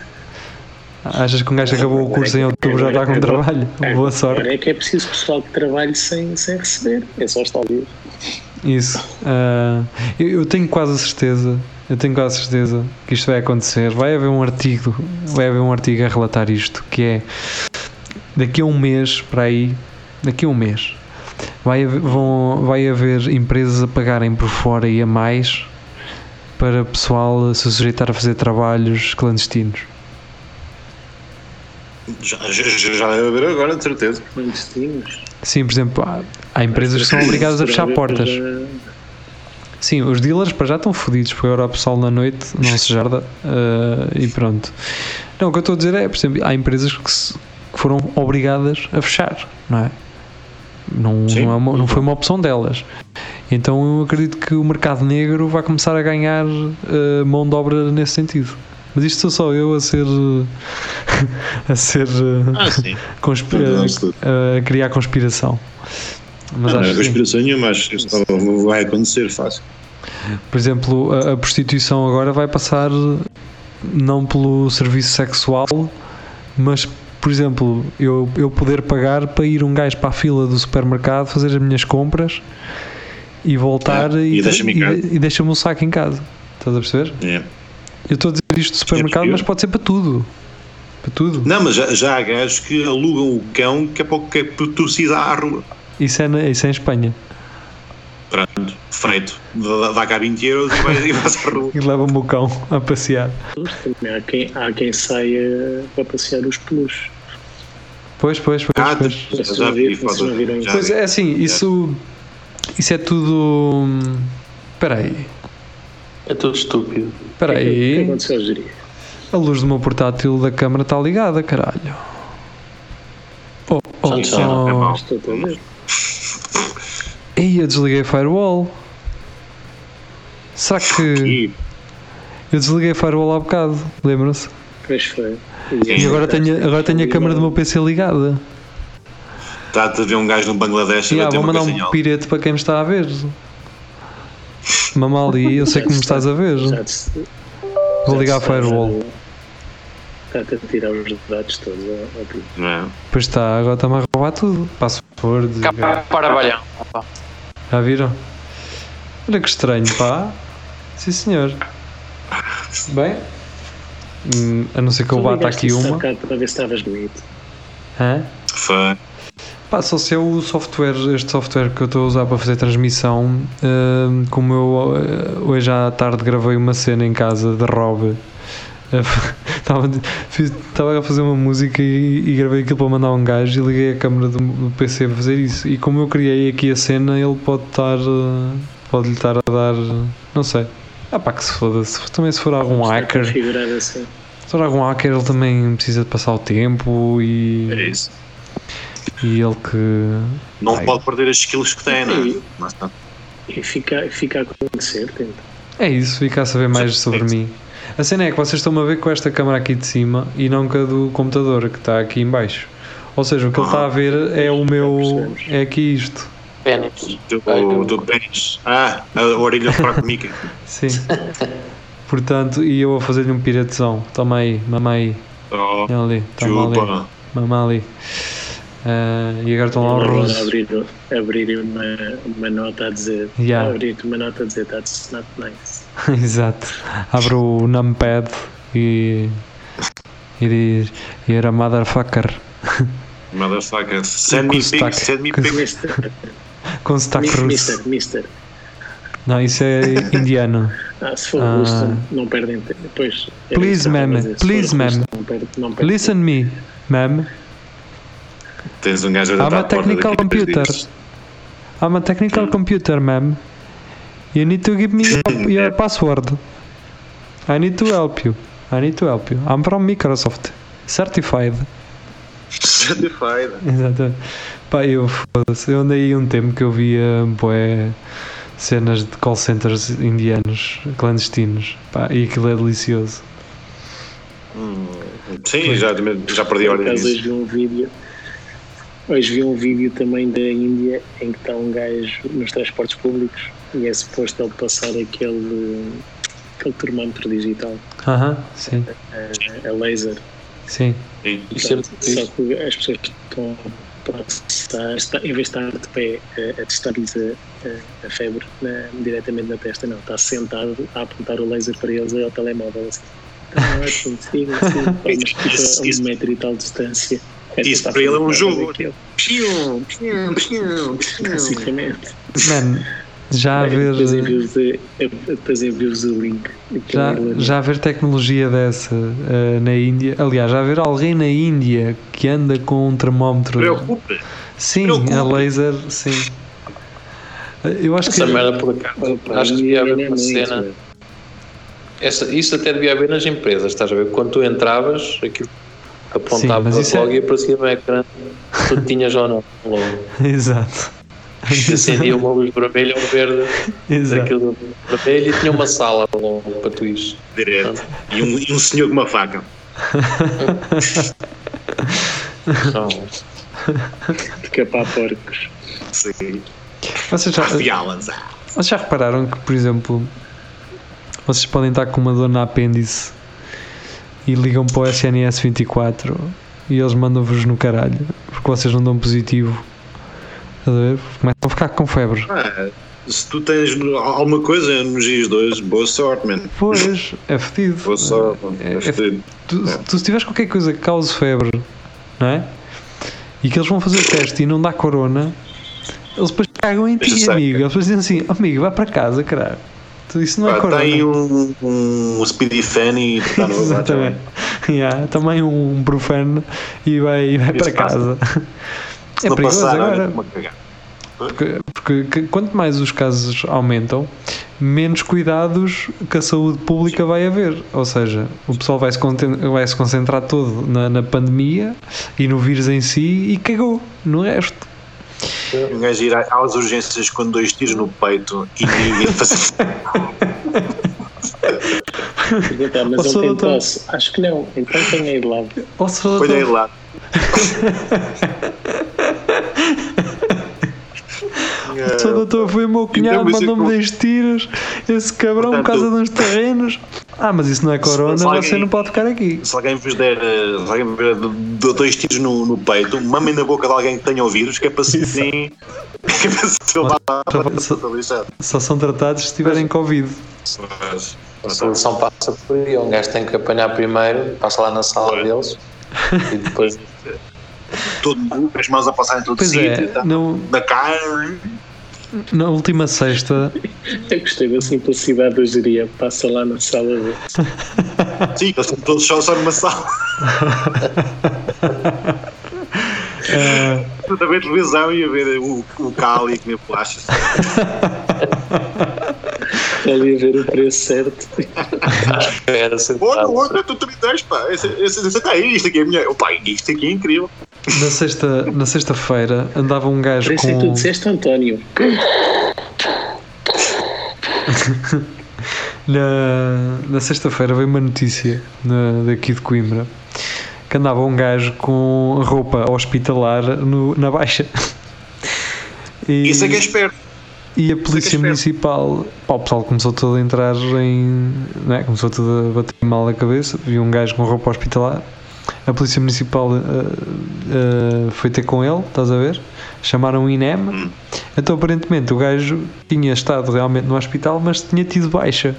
Achas que um gajo acabou o curso em outubro já está com trabalho? Boa sorte. Agora é que é preciso pessoal que trabalhe sem, sem receber. É só estar livre. Isso. Ah, eu, eu tenho quase a certeza, eu tenho quase a certeza que isto vai acontecer. Vai haver um artigo, vai haver um artigo a relatar isto, que é daqui a um mês para aí, daqui a um mês, vai haver, vão, vai haver empresas a pagarem por fora e a mais para o pessoal se sujeitar a fazer trabalhos clandestinos. Já, já, já deve haver agora, de certeza. Sim, por exemplo, há, há empresas que são obrigadas a fechar portas. Sim, os dealers para já estão fodidos, porque agora o pessoal na noite não se jarda eh, e pronto. Não, o que eu estou a dizer é, por exemplo, há empresas que, se- que foram obrigadas a fechar, não é? Não, Sim. não, é uma- não foi uma opção delas. Então eu acredito que o mercado negro vai começar a ganhar eh, mão de obra nesse sentido. Mas isto sou só eu a ser. a ser. Ah, sim. a, a criar conspiração. Mas Não, não acho é que sim. conspiração nenhuma, mas isso vai acontecer fácil. Por exemplo, a, a prostituição agora vai passar não pelo serviço sexual, mas, por exemplo, eu, eu poder pagar para ir um gajo para a fila do supermercado fazer as minhas compras e voltar É, e, e deixa-me deixa-me um saco em casa. Estás a perceber? É. Eu estou a dizer isto do supermercado, mas pode ser para tudo. Para tudo. Não, mas já, já há gajos que alugam o cão que é para que é para torcida à rua. Isso é, na, isso é em Espanha. Pronto, feito. Dá, dá cá 20 euros e vai, e vai à rua. E leva-me o cão a passear. Há quem, há quem saia para passear os peluches. Pois, pois, pois. Ah, pois. já, já vi fotos. já Pois é, assim, isso, isso é tudo. Espera aí, É tudo estúpido. espera O que é aí. aconteceu, Jeria? A luz do meu portátil da câmara está ligada, caralho. Oh, oh, é oh. mau. Estou a ver. Ei, eu desliguei a firewall. Será que. Eu desliguei a firewall há bocado, lembram-se? Pois foi. E agora tenho, agora tenho a câmara do meu PC ligada. Está-te a ver um gajo no Bangladesh E a ah, bater vou mandar um pirete para quem me está a ver. Mamali, eu sei que me estás a ver. Vou ligar a está firewall. Está-te a tirar os dados todos ao. Não é? Pois está, agora está-me a roubar tudo. Passwords. Cá para, balhão. Já viram? Olha que estranho, pá. Sim, senhor. Bem, hum, a não ser que eu bata aqui uma. bocado para ver se estavas bonito. Hã? Foi. Pá, só se é o software, este software que eu estou a usar para fazer transmissão, hum, como eu eh, hoje à tarde gravei uma cena em casa de Rob. Estava a fazer uma música e, e gravei aquilo para mandar um gajo e liguei a câmera do, do PC para fazer isso. E como eu criei aqui a cena, ele pode estar. eh, pode lhe estar a dar. Não sei. Ah pá, que se foda. Se, também se for algum hacker. assim. Se for algum hacker, ele também precisa de passar o tempo e. É isso. E ele que. Não Ai. pode perder as skills que tem, não é? E- Mas tá. E fica, fica a conhecer, tenta. É isso, fica a saber mais Sim, sobre sim. mim. A cena é que vocês estão-me a ver com esta câmera aqui de cima e não com a do computador que está aqui em baixo. Ou seja, o que ele está a ver é o meu. é aqui isto. Pênis. Do, do pênis. Ah, a orelha do próprio Mickey. Sim. Portanto, e eu a fazer-lhe um piratezão. Toma aí, mamãe. Oh, Olha ali, toma ali. Mamãe ali. Ah, e agora estão lá os Agora russos. abrir, abrir uma, uma nota a dizer. Yeah. Abrir uma nota a dizer that's not nice. Exato. Abre o numpad e, e diz You're a motherfucker. Motherfucker. Send me pics, send me Com- pics. Mister, Com sotaque russo. mister, mister. Não, isso é indiano. Ah, se for Ah. russo, não perdem tempo. Era Please, ma'am. for Please, ma'am. Não perde, não perde Listen me, ma'am. Tens um gajo a I'm a technical computer. I'm a technical computer, ma'am. You need to give me your, your password. I need to help you. I need to help you. I'm from Microsoft. Certified. Certified. Exato. Pá, eu foda-se. Eu andei um tempo que eu via bué, cenas de call centers indianos clandestinos. Pá, e aquilo é delicioso. Hum, Sim, já, já perdi a hoje disso. vi um vídeo. Hoje vi um vídeo também da Índia em que está um gajo nos transportes públicos e é suposto ele passar aquele, aquele termómetro digital, Aham, sim, a, a laser. sim. Sim. É Portanto, só que as pessoas que estão a passar, está, em vez de estar de pé a, a testar-lhes a, a, a febre na- diretamente na testa, não, está sentado a apontar o laser para eles ao telemóvel. Assim. Ah, ótimo, siga, siga, pá, mas Isso- a um metro e tal de distância. Isso para ele é um jogo. Pium, pium, pium. Basicamente. Mano, já a ver. Depois envio-vos o link. Já, já haver tecnologia dessa eh, na Índia, aliás, já haver alguém na Índia que anda com um termómetro, Preocupa. sim, preocupe. a laser, sim. Eh, Eu acho Essa que merda por acaso. Acho que devia haver uma cena. Essa, isso até devia haver nas empresas, estás a ver? Quando tu entravas, aquilo apontava mas isso é- logo e aparecia no ecrã se tu tinhas ou não. Logo. exato, Se acendia uma luz vermelha ou verde, exato. aquilo vermelho e tinha uma sala logo para tu ires. Direto. E um, e um senhor com uma faca. Não, De capar porcos. Sim. Vocês já, vocês já repararam que, por exemplo, vocês podem estar com uma dor na apêndice e ligam para o SNS 24 e eles mandam-vos no caralho porque vocês não dão positivo. Estás a ver? Começam a ficar com febre. Ah, se tu tens alguma coisa nos dias dois, boa sorte, mano. Pois, é fedido. Boa sorte. É- É é fedido. Tu, tu se tiveres qualquer coisa que cause febre, não é? E que eles vão fazer o teste e não dá corona, eles depois cagam em ti, amigo. Eles depois dizem assim: amigo, vai para casa, caralho. Isso não é Pá, corona. tem um, um Speedy Fan e está no Exatamente. Yeah, também um brufano e vai, e vai Isso para passa. casa. Se É não perigoso passar, agora. Porque, porque que- quanto mais os casos aumentam, menos cuidados que a saúde pública vai haver. Ou seja, o pessoal vai se, vai -se concentrar todo na, na pandemia e no vírus em si e cagou no resto. Um gajo ir às urgências com dois tiros no peito e ninguém fazer. Mas ele tem tosse? Acho que não. Então tenha aí de lado. Ou se for Olha aí lá. o doutor foi o meu cunhado, mandou-me 10 tiros, esse cabrão por causa de uns terrenos. Ah, mas isso não é corona, se alguém- você não pode ficar aqui. Se alguém vos der, eh, se alguém vos der do- dois tiros no, no peito, mamem na boca de alguém que tenha o vírus, que é para se assim. Que é para se levar para Só- lixado. Só são tratados se tiverem Covid. Mas- a solução passa por aí. Um gajo tem que apanhar primeiro, passa lá na sala deles e depois Todo mundo, com as mãos a passar em todo Pois sítio, é, tá? no, da cara. Na última sexta, Eu gostei da simplicidade do geria. Passa lá na sala dele. Sim, eles estão todos só, só numa sala. Tudo a ver televisão e a ver o, o Cali e comer bolachas. Ali a ver o preço certo. era Olha, sentado. olha, tu 32, pá. Esse, esse, esse aí, isto aqui é minha. Opa, isto aqui é incrível. na sexta na sexta-feira andava um gajo Parece que tu com disseste António. na, na sexta-feira veio uma notícia na- daqui de Coimbra que andava um gajo com roupa hospitalar no- na baixa E, Isso é que é esperto. E a polícia esperto. municipal, pá, o pessoal começou todo a entrar em. Não é? Começou tudo a bater mal a cabeça. Vi um gajo com roupa hospitalar. A polícia municipal ah, ah, foi ter com ele, estás a ver? Chamaram o INEM. Então, aparentemente, o gajo tinha estado realmente no hospital, mas tinha tido baixa.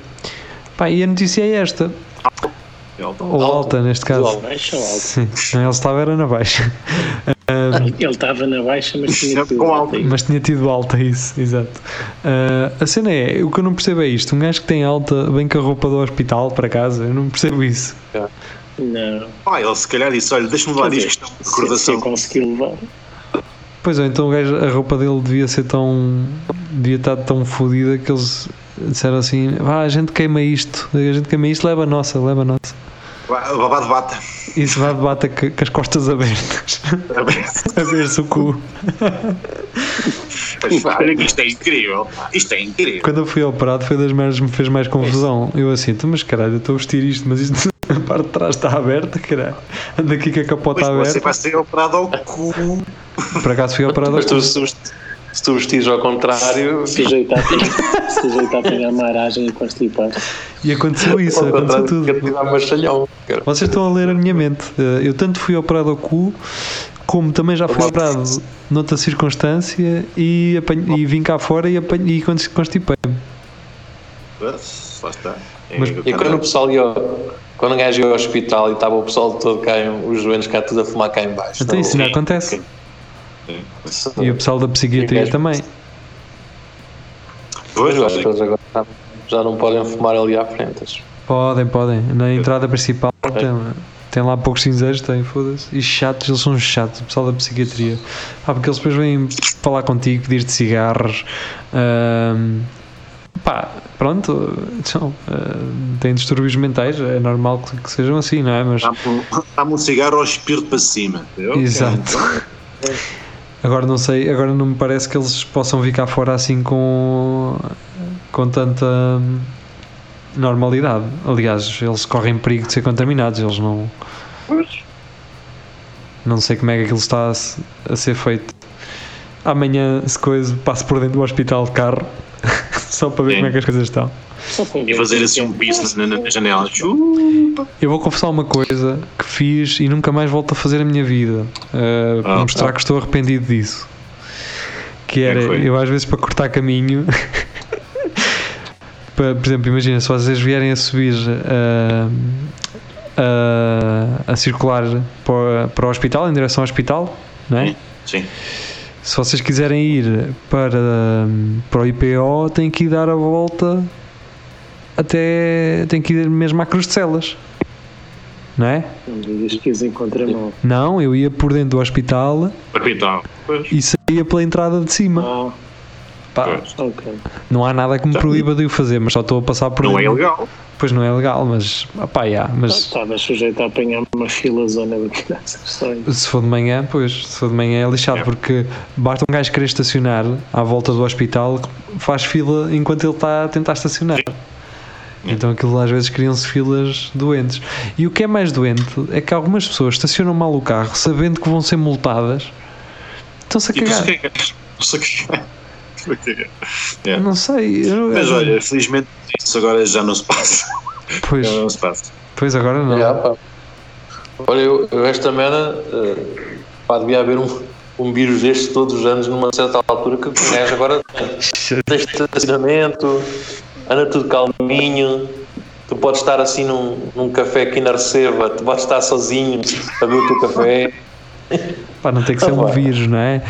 Pá, e a notícia é esta. Ou alta, neste caso. Baixa ou alta? Sim, ele estava era na baixa. Ele estava na baixa, mas tinha. Com alta. Mas tinha tido alta, isso, exato. Ah, a cena é, o que eu não percebo é isto: um gajo que tem alta vem com a roupa do hospital para casa, eu não percebo isso. Não. Ah, ele se calhar disse: Olha, deixa-me levar isto, isto é uma se- Se recordação. eu conseguir levar. Pois é, então o gajo, a roupa dele devia ser tão. devia estar tão fodida que eles disseram assim: vá, a gente queima isto, a gente queima isto, leva a nossa, leva a nossa. Vá de bata. Se vai de bata com com as costas abertas, a ver-se o cu. Isto é incrível. Isto é incrível. Quando eu fui operado foi das merdas que me fez mais confusão. Eu assim, "Então, mas caralho, eu estou a vestir isto, mas isto a parte de trás está aberta, caralho. Anda aqui com a capota Pois você aberta. vai ser operado ao cu. Por acaso fui operado ao tu, se, tu- vestires ao contrário, Sujeito a, sujeito a apanhar uma aragem e constipar. E aconteceu isso, aconteceu tudo. Vocês estão a ler a minha mente. Eh, Eu tanto fui operado ao cu, como também já fui operado noutra circunstância e, apanho- e vim cá fora e, apanho, e cons- constipei-me. Pois, Lá está. É, Mas- E quando o pessoal ia, quando o gajo ia ao hospital e estava o pessoal todo cá, os doentes cá tudo a fumar cá em baixo. Então isso ainda acontece. E o pessoal da psiquiatria também. Pois, que eles agora já- já não podem fumar ali à frente. Podem, podem. Na entrada principal tem, tem lá poucos cinzeiros, tem, foda-se. E chatos, eles são chatos, o pessoal da psiquiatria. Ah, porque eles depois vêm falar contigo, pedir-te cigarros. ahm, pá, pronto, são, ah, têm distúrbios mentais, é normal que, que sejam assim, não é? Mas, Dá-me um, um cigarro ao espírito para cima. exato. Agora não sei, agora não me parece que eles possam ficar fora assim com, com tanta normalidade. Aliás, eles correm perigo de ser contaminados, eles não. Não sei como é que aquilo está a, a ser feito. Amanhã, se coisa, passo por dentro do hospital de carro só para ver Sim. como é que as coisas estão. E fazer assim um piso na, na janela. Eu vou confessar uma coisa que fiz e nunca mais volto a fazer a minha vida uh, para Ah, mostrar ah. que estou arrependido disso. Que era, é que foi? eu às vezes para cortar caminho, para, por exemplo, imagina se vocês vierem a subir uh, a- a circular para, para o hospital, em direção ao hospital, não é? Sim. Se vocês quiserem ir para, para o IPO, têm que ir dar a volta até. têm que ir mesmo à Cruz de Celas. Não é? Não. Não, eu ia por dentro do hospital Hospital. E saía pela entrada de cima. Ah, Pá, Pois. ok. não há nada que me proíba de o fazer, mas só estou a passar por Não é dentro. ilegal. Pois não é legal, mas. Pá, já, mas Estavas sujeito a apanhar uma fila zona se for de manhã, pois, se for de manhã é lixado, É. porque basta um gajo querer estacionar à volta do hospital, faz fila enquanto ele está a tentar estacionar. Então aquilo às vezes criam-se filas doentes. E o que é mais doente é que algumas pessoas estacionam mal o carro sabendo que vão ser multadas. Estão-se a cagar. que é que é? Não sei o que. O que. Não sei. eu- Mas olha, felizmente isso agora já não se passa. Pois, Já não se passa. pois agora não. Pá. Olha, eu, eu esta semana eh, pá, devia haver um, um vírus destes todos os anos numa certa altura que gajo agora. Tem estacionamento, anda tudo calminho. Tu podes estar assim num, num café aqui na Receba, tu podes estar sozinho a ver o teu café. Pá, não tem que ser um Ah, vírus, não é?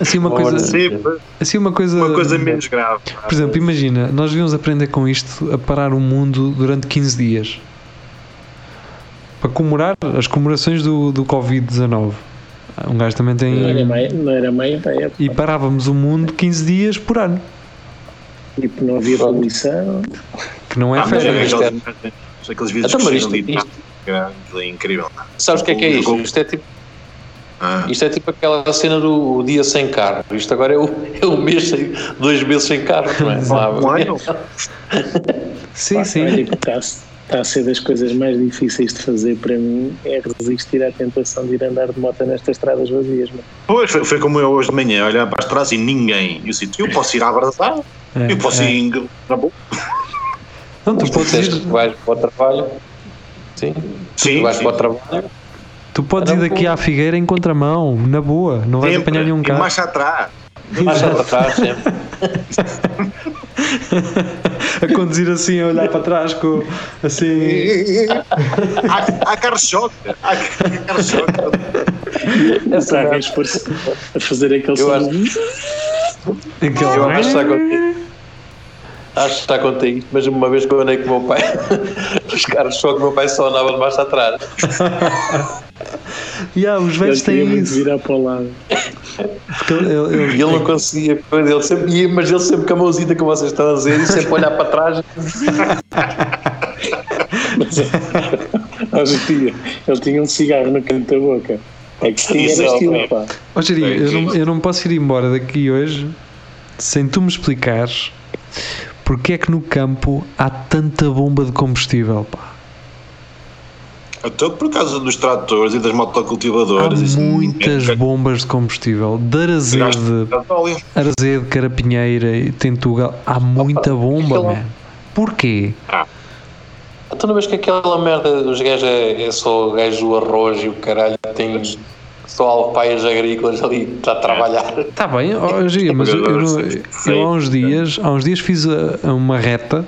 Assim uma coisa, Sim, assim uma coisa, uma coisa menos grave. Por exemplo, imagina, nós devíamos aprender com isto a parar o mundo durante 15 dias para comemorar as comemorações do, do Covid-19. Um gajo também Não era tem. meio, não era meio da época. E parávamos o mundo 15 dias por ano, Tipo, não havia poluição. que não é Ah, mas férias. é isto aqueles, aqueles vídeos Então, que mas isto- de isto- Aquilo é incrível. Sabes o que é que é isto? Isto é tipo, Ah, isto é tipo aquela cena do o dia sem carro. Isto agora é o, é o mês sem, dois meses sem carro, não é? Não um? Sim, Pá, sim. está a ser das coisas mais difíceis de fazer para mim é resistir à tentação de ir andar de moto nestas estradas vazias. Mano. Pois, foi, foi como eu hoje de manhã, olhar para as trás e ninguém. Eu disse, eu posso ir à abraçar, É, eu posso é. ir na boa. Não, tu podes ir, que vais para o trabalho. Sim. Sim, tu vais sim. para o trabalho. tu podes ir Era daqui bom. à Figueira em contramão, na boa, não vais Sempre, apanhar nenhum e carro. marcha atrás. Mais para trás sempre. A conduzir assim, a olhar para trás, com, assim. há, carro-choque. Há carro-choque. Essa Está a fazer aquele Eu som. acho- Aquele, Eu acho que. Acho que está contigo, mas uma vez que eu andei com o meu pai, os caras só que o meu pai só andava de marcha atrás. Yeah, os velhos têm isso. virar para o lado. Ele- ele- E ele não conseguia, ele sempre ia, mas ele sempre com a mãozinha como vocês estão a dizer, e sempre olhar para trás. Hoje dia, ele tinha um cigarro no canto da boca. É que tinha era é estilo, pá. Ó Jeria, eu não, eu não posso ir embora daqui hoje sem tu me explicares porque é que no campo há tanta bomba de combustível, pá. Até por causa dos tratores e das Há motocultivadoras. isso muitas é- bombas de combustível. De Arazede. Arazede, Carapinheira e Tentugal, há muita bomba, aquela- man. Porquê? Então não vês que aquela merda dos gajos é, é só o gajo do arroz e o caralho tem só alpaias agrícolas ali a trabalhar. Está bem, Jeria, mas eu, eu, não- eu há uns dias, há uns dias fiz a- uma reta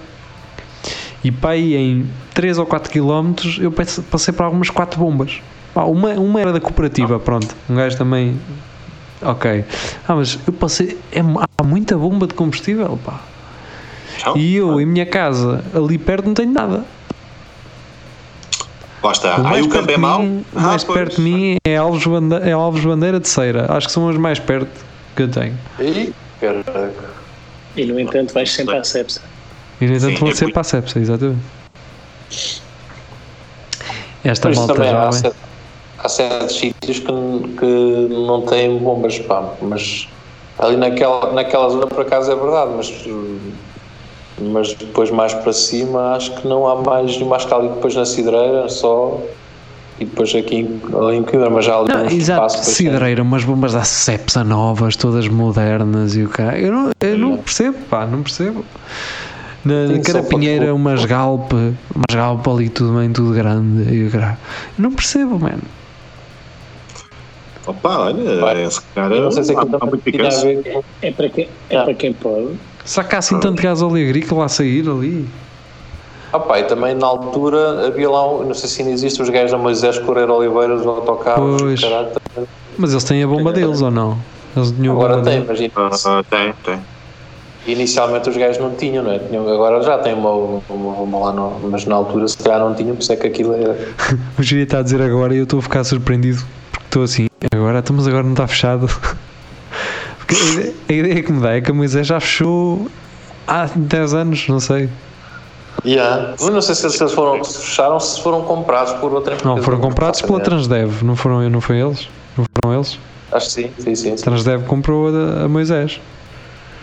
e aí em 3 ou 4 km eu passe- passei para algumas 4 bombas. Pá, uma, uma era da cooperativa, pronto. Um gajo também. Ok. Ah, mas eu passei. É, há muita bomba de combustível, pá. Então, E eu, em minha casa, ali perto, não tenho nada. Lá está. O Aí mais o campo perto é de mau. mim, Ah, mais pois. perto de mim é Alves, Bande é Alves Bandeira de Ceira. Acho que são as mais perto que eu tenho. E. E no entanto vais sempre à sepsa. E no entanto Sim, vou é ser muito- para a Cepsa, exatamente. Esta Mas malta já há, certos, há certos sítios que, que não têm bombas, pá, mas ali naquela, naquela zona por acaso é verdade, mas, mas depois mais para cima acho que não há mais nenhuma acho que ali depois na Cidreira só e depois aqui em, ali em Coimbra, mas já há ali Não, exato, Cidreira, umas bombas da Cepsa novas, todas modernas e o cara. Eu não, eu não percebo, pá, não percebo. Na, só Carapinheira, para- umas Galp, umas Galp ali, tudo bem, tudo grande e o cara. Não percebo, mano. Opa, olha, Vai. esse cara não sei se há, há muito com É para quem, é Ah. para quem pode. Há assim tanto gás óleo agrícola a sair ali? Ah pá, e também na altura havia lá, um, não sei se ainda existe os gajos da Moisés Correia Oliveira, os autocarros, Pois. caralho, Mas eles têm a bomba deles ou não? Eles agora tem, mas Ah, tem, tem. Inicialmente os gajos não tinham, não é? Tinham, agora já tem uma, uma, uma lá, no, mas na altura se calhar não tinham, por isso é que aquilo era. O Júlio está a dizer agora e eu estou a ficar surpreendido porque estou assim, agora, então, mas agora não está fechado. Porque a ideia, que me dá é que a Moisés já fechou há 10 anos, não sei. Yeah. Não sei se, se eles foram, se fecharam, se foram comprados por outra empresa. Não, foram comprados pela. Transdev, não foram, não foi eles? Não foram eles? Acho que sim, sim, sim. A sim. Transdev comprou a, a Moisés.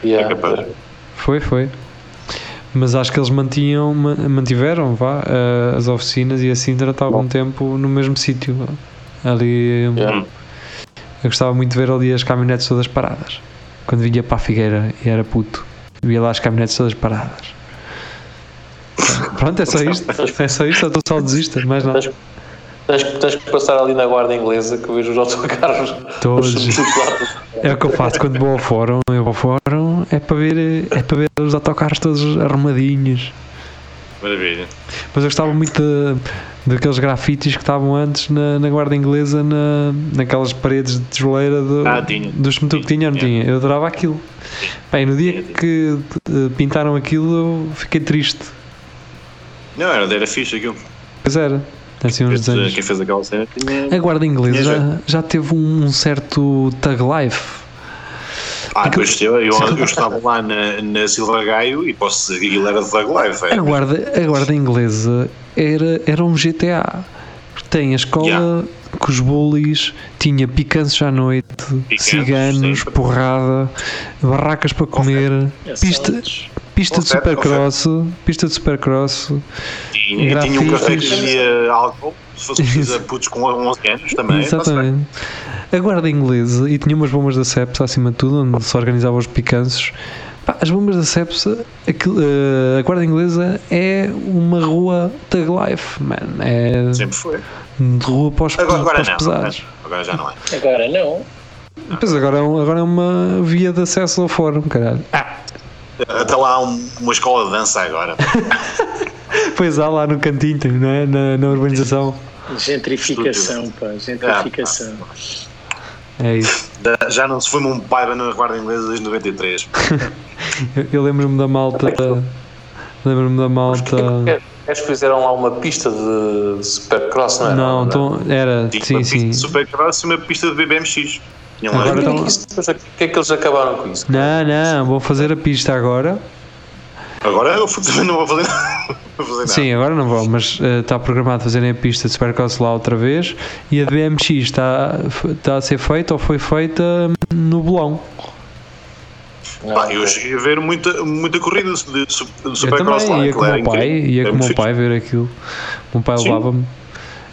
Yeah. É capaz. Foi, foi. Mas acho que eles mantinham, ma- mantiveram vá, eh, as oficinas e assim durante algum tempo no mesmo sítio. Ali. Yeah. Eu gostava muito de ver ali as caminhonetes todas paradas. Quando vinha para a Figueira e era puto, via lá as caminhonetes todas paradas. Pronto, é só isto. É só isto, eu estou só desista, mais nada. Tens, tens, que- passar ali na guarda inglesa que eu vejo os autocarros. Todos. os. É o que eu faço quando vou ao fórum. Eu vou ao fórum é para ver, é para ver os autocarros todos arrumadinhos. Maravilha. Mas eu gostava muito daqueles grafites que estavam antes na, na guarda inglesa, na, naquelas paredes de tijoleira do, Ah, tinha. dos que que tinha, não tinha? Eu adorava aquilo. Bem, no dia que pintaram aquilo, eu fiquei triste. Não, era, era fixe aquilo. Pois era, assim uns desenhos. Quem fez aquela cena tinha. A guarda inglesa Tinha já, já teve um certo tag life. Ah, Aquilo- pois eu, eu, eu estava lá na, na Silva Gaio e posso dizer que aquilo era de Thug Life. A É. guarda, a guarda inglesa era, era um GTA. Tem a escola Yeah. com os bullies, tinha picanços à noite, Picanços, ciganos, sim. porrada, barracas para comer, pista, Assaltos. Pista de supercross, pista de supercross, E, e tinha um café que havia álcool, se fosse preciso, a putos com 11 anos também. bem. Exatamente. A guarda inglesa e tinha umas bombas da Cepsa acima de tudo, onde se organizavam os picanços. Pá, as bombas da Cepsa, eh, a guarda inglesa é uma rua thug life, man. É Sempre foi. de rua para os, Agora, agora para os não. pesados. Agora já não é. Agora não. Pois agora é, um- agora é uma via de acesso ao fórum, caralho. Ah, Até lá há um- uma escola de dança agora. pois há lá no cantinho, não é? Na, na urbanização. Gentrificação, pá. Gentrificação. É isso. Da- Já não se foi um pai na guarda inglesa desde 93. Eu, eu lembro-me da malta. Lembro-me da malta. Acho que fizeram lá uma pista de, de supercross, não é? Não, então era. Tinha Sim, uma sim. pista super cross e uma pista de BBMX. Lá. Agora O que, é que isso- o que é que eles acabaram com isso? Não, não, vou fazer a pista agora. Agora eu também não vou fazer, não vou fazer nada. Sim, agora não vou, mas eh, está programado fazerem a pista de Supercross lá outra vez e a de BMX está, está a ser feita ou foi feita no Bolão. Pá, eu cheguei a ver muita, muita corrida de, de, supercross lá. também ia com o meu pai, ia Era com o meu pai ver aquilo. O meu pai levava-me.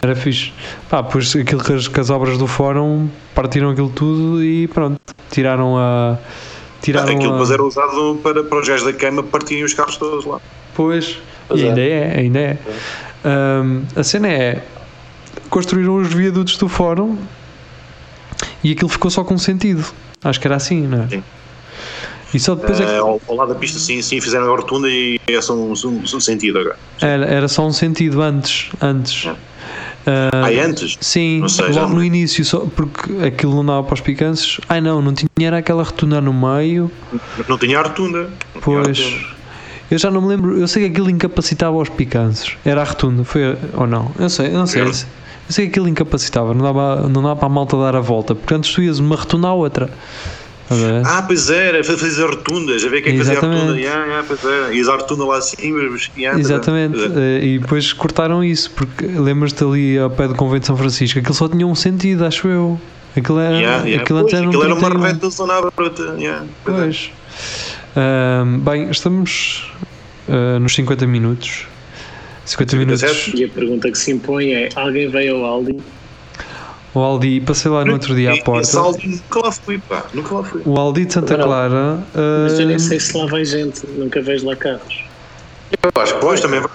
Era fixe. Pá, pois aquilo que as, que as obras do fórum partiram aquilo tudo e pronto, tiraram a. Tiraram Aquilo a, depois era usado para, para os gajos da queima partirem os carros todos lá. Pois, Pois e é. ainda é, ainda é. Ahm, a cena é construíram os viadutos do fórum e aquilo ficou só com sentido. Acho que era assim, não é? Sim. E só depois é que Eh, ao, ao lado da pista, sim, sim, fizeram a rotunda e é só um, um, um sentido agora. era, era só um sentido antes. antes. Ah, Ah, e antes? Sim, sei, logo no início, só porque aquilo não dava para os picanços. Ai não, não tinha era aquela rotunda no meio. Não tinha a rotunda. Tinha Pois. Eu já não me lembro, eu sei que aquilo incapacitava os picanços. Era a rotunda, foi ou não? Eu sei, eu não sei. Eu- Eu sei que aquilo incapacitava, não dava, não dava para a malta dar a volta, porque antes tu ias uma rotunda à outra. Ah, pois era, fazer rotundas, a ver quem é que fazia a rotunda. Yeah, yeah, pois era. E a rotunda lá assim, mas. yeah, Exatamente, é. e depois cortaram isso, porque lembras-te ali ao pé do Convento de São Francisco, aquilo só tinha um sentido, acho eu. Aquilo era, Yeah, yeah. aquilo Pois, era um aquilo era uma 31. reveta zona aberta. Yeah, pois é. Ahm, bem, estamos ah, nos 50 minutos. 50 minutos. 57? E a pergunta que se impõe é: alguém veio ao Aldi? O Aldi, passei lá no outro dia à porta. Esse Aldi nunca lá fui, pá, nunca lá fui. O Aldi de Santa. Clara. Mas eu nem ah, sei se lá vai gente, nunca vejo lá carros. Eu acho que Pois também vai.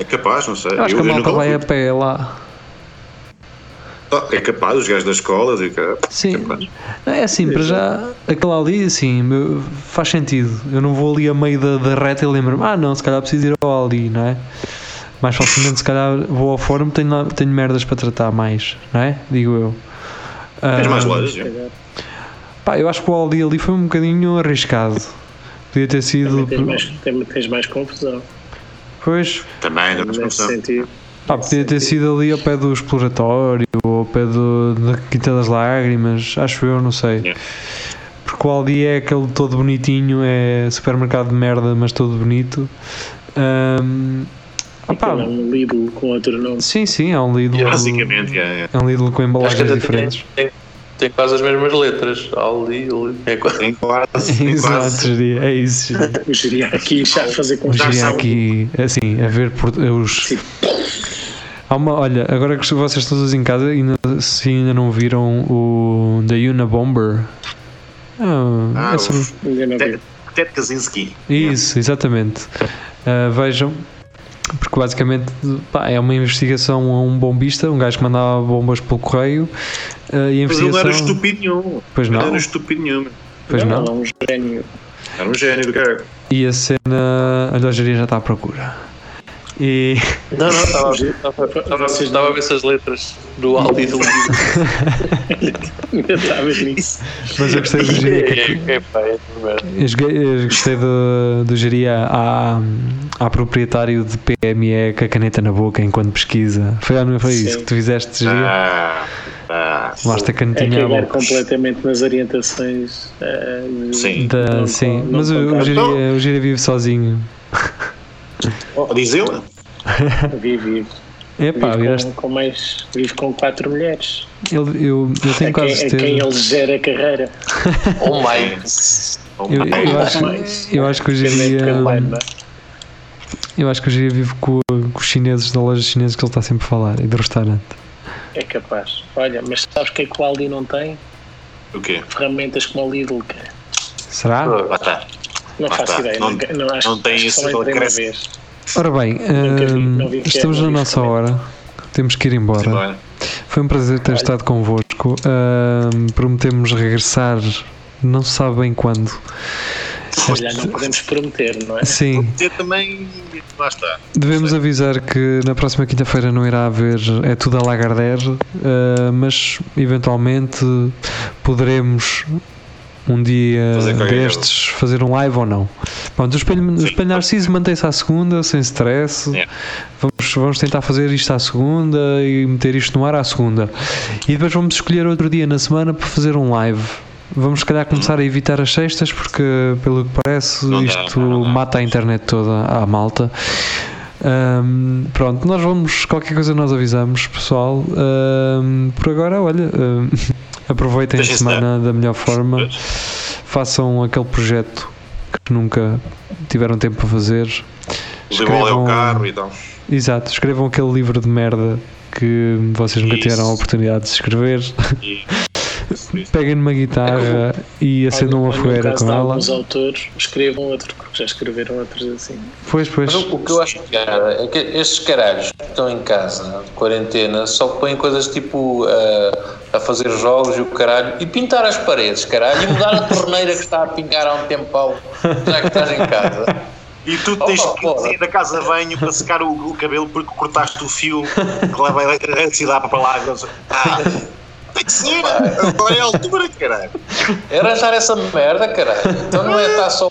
É capaz, não sei. eu acho que a malta vai a pé lá. Ah, É capaz, os gajos das escolas e cara. Sim. capaz. É assim, para já, aquele ali, assim, faz sentido. Eu não vou ali a meio da, da reta e lembro-me, ah, não, se calhar preciso ir ao Aldi, não é? Mais facilmente, se calhar, vou ao fórum, tenho, lá- tenho merdas para tratar mais, não é? Digo eu. Tens mais lojas. Pá, eu acho que o Aldi ali foi um bocadinho arriscado. Podia ter sido. Também tens mais, também tens mais confusão. Pois, Também, não Nesse sentido. pá, podia ter sido ali ao pé do exploratório, ou ao pé do, da Quinta das Lágrimas, acho eu, não sei. Yeah. Porque o Aldi é aquele todo bonitinho, é supermercado de merda, mas todo bonito. Ahm, opá, Aquilo é um Lidl com outro nome. sim, sim, é um Lidl. Basicamente, é, é. É um Lidl com embalagens diferentes. tem, tem, tem quase as mesmas letras. Ali. É quase. Tem quase, tem Exato, quase. geria, é isso. geria. O geria aqui já a fazer O confusão. geria aqui, assim, a ver por, os. Sim. Há uma, olha, agora que vocês estão todos em casa, ainda, se ainda não viram o da Unabomber. Ah, Ah, é sobre- o. Ted, Kaczynski. Isso, exatamente. Ah, vejam, porque basicamente pá, é uma investigação a um bombista, um gajo que mandava bombas pelo correio. ah, e a Mas ele não investigação. era estúpido nenhum. Pois Ele não. Era estúpido nenhum. Pois não, é um gênio. Era um gênio do cara. E a cena. A lojaria já está à procura. E. Não, não, estava, estava, estava, estava a ver essas letras do Aldi do Ainda está a ver nisso. Mas eu gostei do geria. que- É, é, é merda. Eu gostei do, do geria à, à proprietário de PME com a caneta na boca enquanto pesquisa. Foi, não foi isso Sim. que tu fizeste, geria? Ah, ah, Basta a É canetinha à boca. completamente nas orientações. eh, Sim. Da- não sim, con- não mas o, o, geria, o geria vive sozinho. Oh, diz ele? Vive, vive. Epá, Vive com, com mais. Vive com quatro mulheres. Ele, eu, eu tenho a, quase quem, a quem certeza. ele gera a carreira. Ou Eu, mais. eu acho, mais. eu acho que hoje em dia. Eu acho que hoje em dia vivo com, com os chineses da loja chinesa que ele está sempre a falar e do restaurante. É capaz. Olha, mas sabes o que é que o Aldi não tem? O quê? Ferramentas como o Lidl, cara. Será? Lá está. Não faço está. ideia. Não- Não, não, acho, não tem acho que entrei uma cresce. vez. Ora bem, Nunca vi, vi é, estamos na nossa hora. Temos que ir embora. Foi um prazer ter Olha. estado convosco. Hum, prometemos regressar, não se sabe bem quando. Olha, não podemos prometer, não é? Sim, Eu também. Lá está. devemos avisar que na próxima quinta-feira não irá haver É Tudo a Lagardère, uh, mas eventualmente poderemos um dia Fazer destes fazer um live ou não. Pronto, o Espelho, o espelho Narciso mantém-se à segunda, sem stress. É. Vamos, vamos tentar fazer isto à segunda e meter isto no ar à segunda. E depois vamos escolher outro dia na semana para fazer um live. Vamos, se calhar, começar a evitar as sextas, porque, pelo que parece, Não dá, isto não dá. mata a internet toda à malta. Ahm, pronto, nós vamos, qualquer coisa nós avisamos, pessoal. Ahm, por agora, olha, ahm, aproveitem a semana da melhor forma, façam aquele projeto que nunca tiveram tempo para fazer. Devolve o Escrevam- carro e tal. Exato, escrevam aquele livro de merda que vocês nunca Isso. tiveram a oportunidade de escrever. E- Peguem numa guitarra e acendam uma fogueira com ela. alguns autores, escrevam outro, porque já escreveram outros assim. Pois, pois. Mas o, que eu acho piada é que estes caralhos que estão em casa, de quarentena, só põem coisas tipo ah, a fazer jogos e o caralho, e pintar as paredes, caralho, e mudar a torneira que está a pingar há um tempão, já que estás em casa. E tu tens Opa, que sair da casa de banho para secar o, o cabelo porque cortaste o fio que leva a eletricidade para lá. Ah, tem que ser! Agora é a altura, caralho! É arranjar essa merda, caralho. Então não é estar só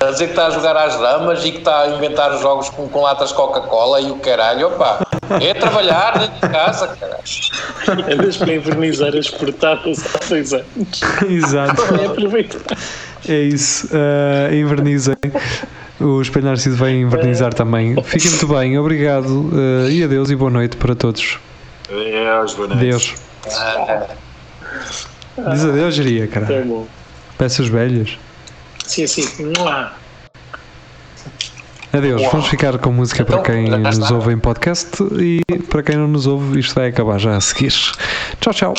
a dizer que está a jogar às damas e que está a inventar jogos com, com latas Coca-Cola e o caralho, opá. É trabalhar dentro de casa, caralho. Andas para invernizar as portadas há seis anos. Exato. É aproveitar. É isso. Uh, invernizem. O Espelho Narciso vai invernizar também. Fiquem muito bem, obrigado. uh, e adeus e boa noite para todos. Adeus, boa noite. Adeus. Ah, Diz adeus, geria, cara. Tão bom. Peças velhas. Sim, sim. Adeus. Vamos ficar com música para Então, quem já nos ouve em podcast e para quem não nos ouve, isto vai acabar já a seguir. Tchau, tchau.